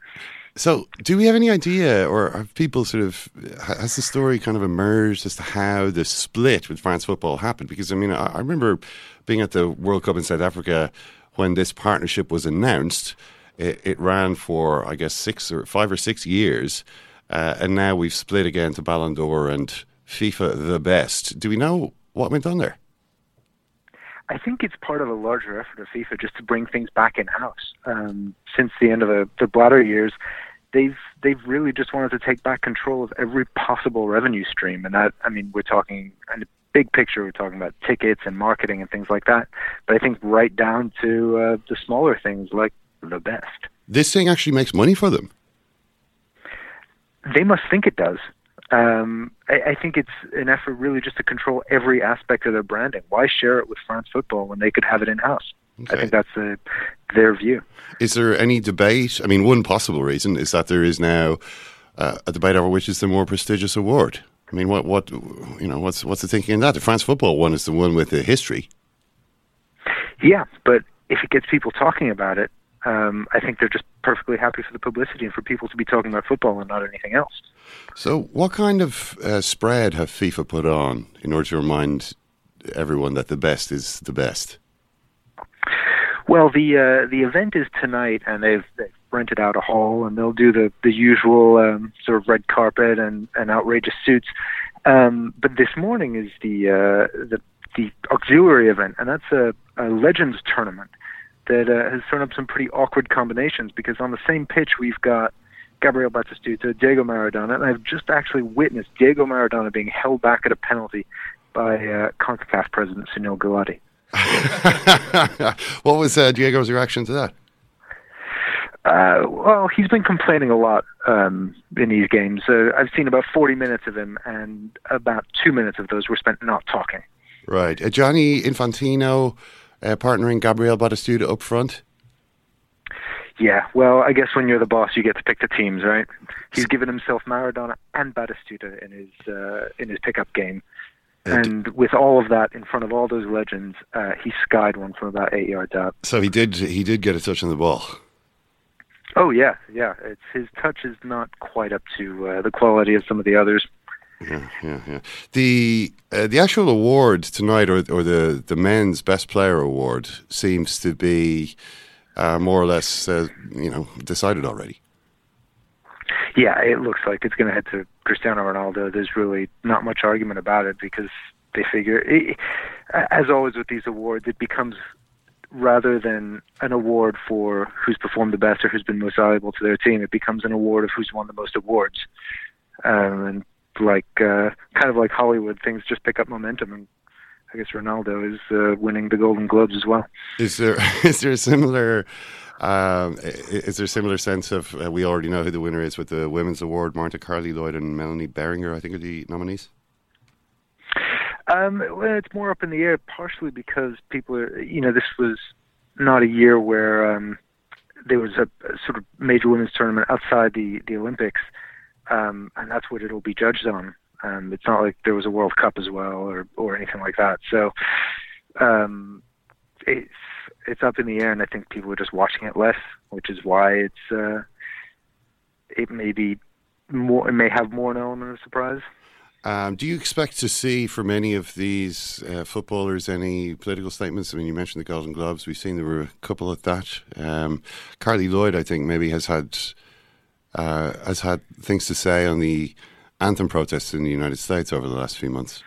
Speaker 7: So, do we have any idea, or have people sort of has the story kind of emerged as to how the split with France football happened? Because I mean, I, I remember being at the World Cup in South Africa when this partnership was announced. It, it ran for I guess six or five or six years, uh, and now we've split again to Ballon d'Or and FIFA the best. Do we know what went on there?
Speaker 19: I think it's part of a larger effort of FIFA just to bring things back in house. Um, since the end of the, the Blatter years, they've they've really just wanted to take back control of every possible revenue stream, and that I mean we're talking in the big picture, we're talking about tickets and marketing and things like that. But I think right down to uh, the smaller things like the best.
Speaker 7: This thing actually makes money for them.
Speaker 19: They must think it does. Um, I, I think it's an effort really just to control every aspect of their branding. Why share it with France football when they could have it in house? I think that's uh, their view.
Speaker 7: Is there any debate? I mean, one possible reason is that there is now uh, a debate over which is the more prestigious award. I mean, what what you know, what's what's the thinking in that? The France football one is the one with the history.
Speaker 19: Yeah, but if it gets people talking about it, um, I think they're just perfectly happy for the publicity and for people to be talking about football and not anything else.
Speaker 7: So, what kind of uh, spread have FIFA put on in order to remind everyone that the best is the best?
Speaker 19: Well, the uh, the event is tonight, and they've, they've rented out a hall, and they'll do the the usual um, sort of red carpet and, and outrageous suits. Um, but this morning is the uh, the the auxiliary event, and that's a, a legends tournament that uh, has thrown up some pretty awkward combinations because on the same pitch we've got Gabriel Batistuta, Diego Maradona, and I've just actually witnessed Diego Maradona being held back at a penalty by uh, CONCACAF president Sunil Gulati.
Speaker 7: what was uh, Diego's reaction to that?
Speaker 19: Uh, well, he's been complaining a lot um, in these games. Uh, I've seen about 40 minutes of him, and about two minutes of those were spent not talking.
Speaker 7: Right. Uh, Gianni Infantino uh, partnering Gabriel Batistuta up front?
Speaker 19: Yeah, well, I guess when you're the boss, you get to pick the teams, right? He's given himself Maradona and Batistuta in his uh, in his pickup game, and with all of that in front of all those legends, uh, he skied one from about eight yards out.
Speaker 7: So he did. He did get a touch on the ball.
Speaker 19: Oh yeah, yeah. It's his touch is not quite up to uh, the quality of some of the others.
Speaker 7: Yeah, yeah, yeah. The uh, the actual award tonight, or or the the men's best player award, seems to be uh, more or less, uh, you know, decided already.
Speaker 19: Yeah, it looks like it's going to head to Cristiano Ronaldo. There's really not much argument about it because they figure, it, as always with these awards, it becomes rather than an award for who's performed the best or who's been most valuable to their team, it becomes an award of who's won the most awards. Um, and like uh, kind of like Hollywood, things just pick up momentum, and I guess Ronaldo is uh, winning the Golden Globes as well.
Speaker 7: Is there is there a similar? Um, is there a similar sense of uh, we already know who the winner is with the women's award? Marta Carli Lloyd and Melanie Behringer, I think, are the nominees.
Speaker 19: Um, well, it's more up in the air, partially because people are, you know, this was not a year where um, there was a, a sort of major women's tournament outside the the Olympics um, and that's what it'll be judged on. Um, it's not like there was a World Cup as well or or anything like that. So um, it's it's up in the air, and I think people are just watching it less, which is why it's uh, it may be more it may have more element of surprise.
Speaker 7: Um, do you expect to see from any of these uh, footballers any political statements? I mean, you mentioned the Golden Gloves. We've seen there were a couple of that. Um, Carli Lloyd, I think, maybe has had uh, has had things to say on the anthem protests in the United States over the last few months.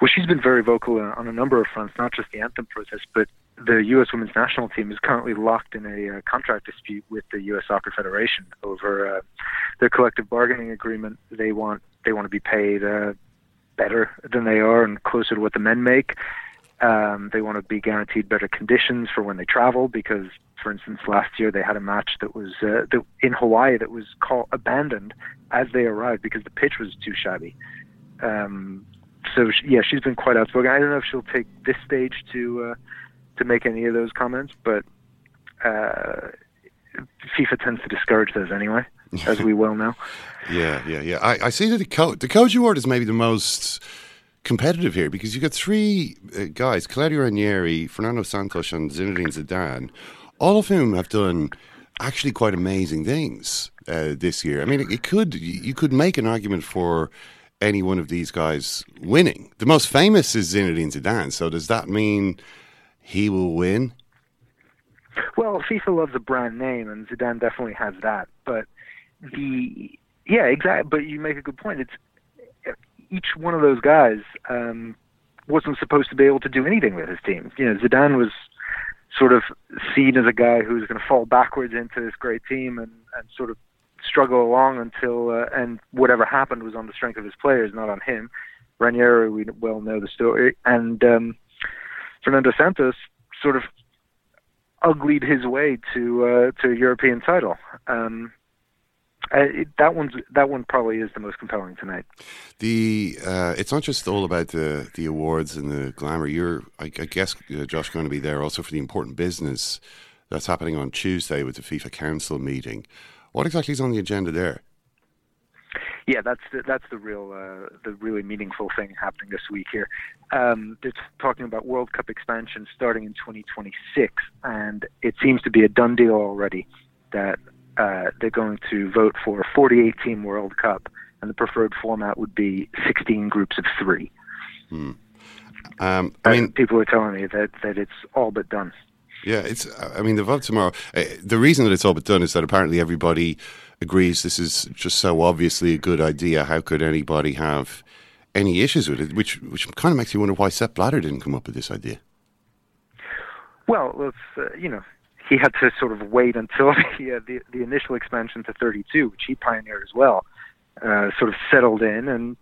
Speaker 19: Well, she's been very vocal on a number of fronts, not just the anthem protests, but the U.S. women's national team is currently locked in a uh, contract dispute with the U.S. Soccer Federation over uh, their collective bargaining agreement. They want they want to be paid uh, better than they are and closer to what the men make. Um, they want to be guaranteed better conditions for when they travel because, for instance, last year they had a match that was uh, that, in Hawaii that was call, abandoned as they arrived because the pitch was too shabby. Um, so she, yeah, she's been quite outspoken. I don't know if she'll take this stage to uh, to make any of those comments, but uh, FIFA tends to discourage those anyway, as we well know.
Speaker 7: Yeah, yeah, yeah. I, I see that the coach, the coach award is maybe the most competitive here because you've got three uh, guys, Claudio Ranieri, Fernando Santos, and Zinedine Zidane, all of whom have done actually quite amazing things uh, this year. I mean, it, it could you could make an argument for any one of these guys winning. The most famous is Zinedine Zidane. So does that mean he will win?
Speaker 19: Well, FIFA loves a brand name, and Zidane definitely has that. But the yeah, exactly. But you make a good point. It's each one of those guys um, wasn't supposed to be able to do anything with his team. You know, Zidane was sort of seen as a guy who's going to fall backwards into this great team and, and sort of struggle along until uh, and whatever happened was on the strength of his players, not on him. Ranieri, we well know the story, and um, Fernando Santos sort of uglied his way to uh, to a European title. Um, uh, it, that one's that one probably is the most compelling tonight.
Speaker 7: The uh, it's not just all about the the awards and the glamour. You're, I, I guess, uh, Josh, going to be there also for the important business that's happening on Tuesday with the FIFA Council meeting. What exactly is on the agenda there?
Speaker 19: Yeah, that's the, that's the real uh, the really meaningful thing happening this week here. Um, it's talking about World Cup expansion starting in 2026, and it seems to be a done deal already that uh, they're going to vote for a 48 team World Cup, and the preferred format would be 16 groups of three.
Speaker 7: Hmm. Um, I mean,
Speaker 19: people are telling me that that it's all but done.
Speaker 7: Yeah, it's. I mean, the vote tomorrow. Uh, the reason that it's all but done is that apparently everybody agrees this is just so obviously a good idea. How could anybody have any issues with it? Which which kind of makes you wonder why Sepp Blatter didn't come up with this idea.
Speaker 19: Well, it's, uh, you know, he had to sort of wait until the, uh, the the initial expansion to 32, which he pioneered as well, uh, sort of settled in, and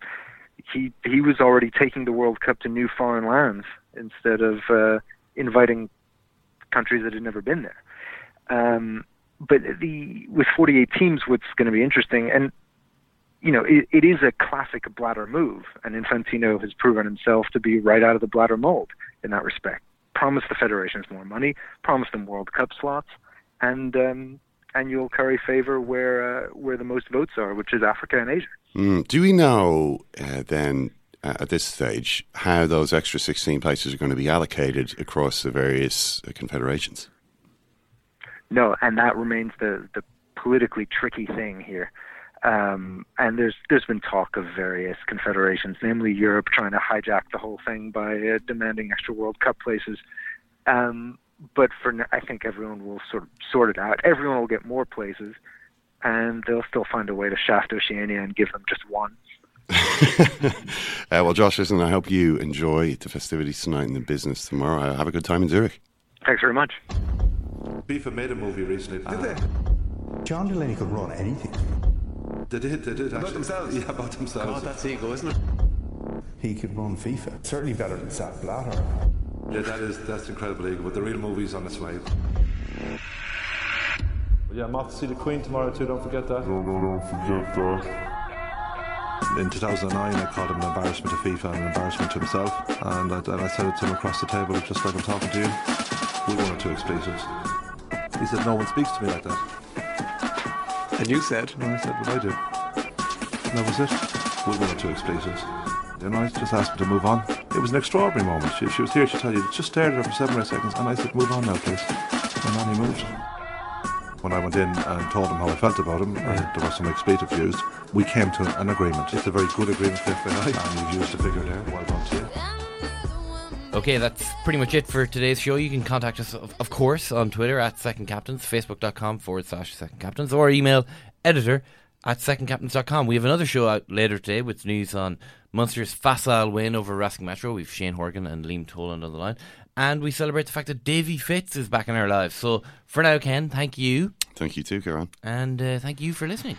Speaker 19: he he was already taking the World Cup to new foreign lands instead of uh, inviting countries that had never been there. Um, but the with 48 teams, what's going to be interesting, and you know, it, it is a classic Blatter move, and Infantino has proven himself to be right out of the Blatter mold in that respect. Promise the federations more money, promise them World Cup slots, and um, and you'll curry favor where uh, where the most votes are, which is Africa and Asia.
Speaker 7: Mm, do we know uh, then? Uh, at this stage, how those extra 16 places are going to be allocated across the various uh, confederations?
Speaker 19: No, and that remains the the politically tricky thing here. Um, and there's there's been talk of various confederations, namely Europe, trying to hijack the whole thing by uh, demanding extra World Cup places. Um, but for n- I think everyone will sort of sort it out. Everyone will get more places, and they'll still find a way to shaft Oceania and give them just one.
Speaker 7: uh, well, Josh, listen, I hope you enjoy the festivities tonight and the business tomorrow. Uh, have a good time in Zurich.
Speaker 19: Thanks very much.
Speaker 20: FIFA made a movie recently. Did they?
Speaker 21: John Delaney could run anything.
Speaker 20: They did, they did.
Speaker 21: About
Speaker 20: actually.
Speaker 21: themselves?
Speaker 20: Yeah, about themselves.
Speaker 21: God, that's
Speaker 20: ego, isn't it?
Speaker 21: He could run FIFA. Certainly better than Sepp Blatter.
Speaker 20: Yeah, that is, that's incredible ego, but the real movie's on its way. Yeah, I'm off to see the Queen tomorrow too, don't forget that. No, no, don't forget that. In 2009, I called him an embarrassment to FIFA and an embarrassment to himself, and I, and I said it to him across the table, just like I'm talking to you. We one or two expletives. He said, no one speaks to me like that.
Speaker 12: And you said?
Speaker 20: And I said, what I did. And that was it. We or two expletives. And I just asked him to move on. It was an extraordinary moment. She, she was here, she tell you, just stared at her for seven or eight seconds, and I said, move on now, please. And then he moved. When I went in and told him how I felt about him, and there was some expletive used, we came to an agreement. It's a very good agreement for FAI, and you've used the figure there. Well done to you.
Speaker 6: Okay, that's pretty much it for today's show. You can contact us, of, of course, on Twitter at Second Captains, Facebook.com forward slash Second Captains, or email editor at secondcaptains.com. We have another show out later today with news on Munster's facile win over Racing Metro. We've Shane Horgan and Liam Toland on the line. And we celebrate the fact that Davy Fitz is back in our lives. So for now, Ken, thank you.
Speaker 7: Thank you too, Ciaran.
Speaker 6: And uh, thank you for listening.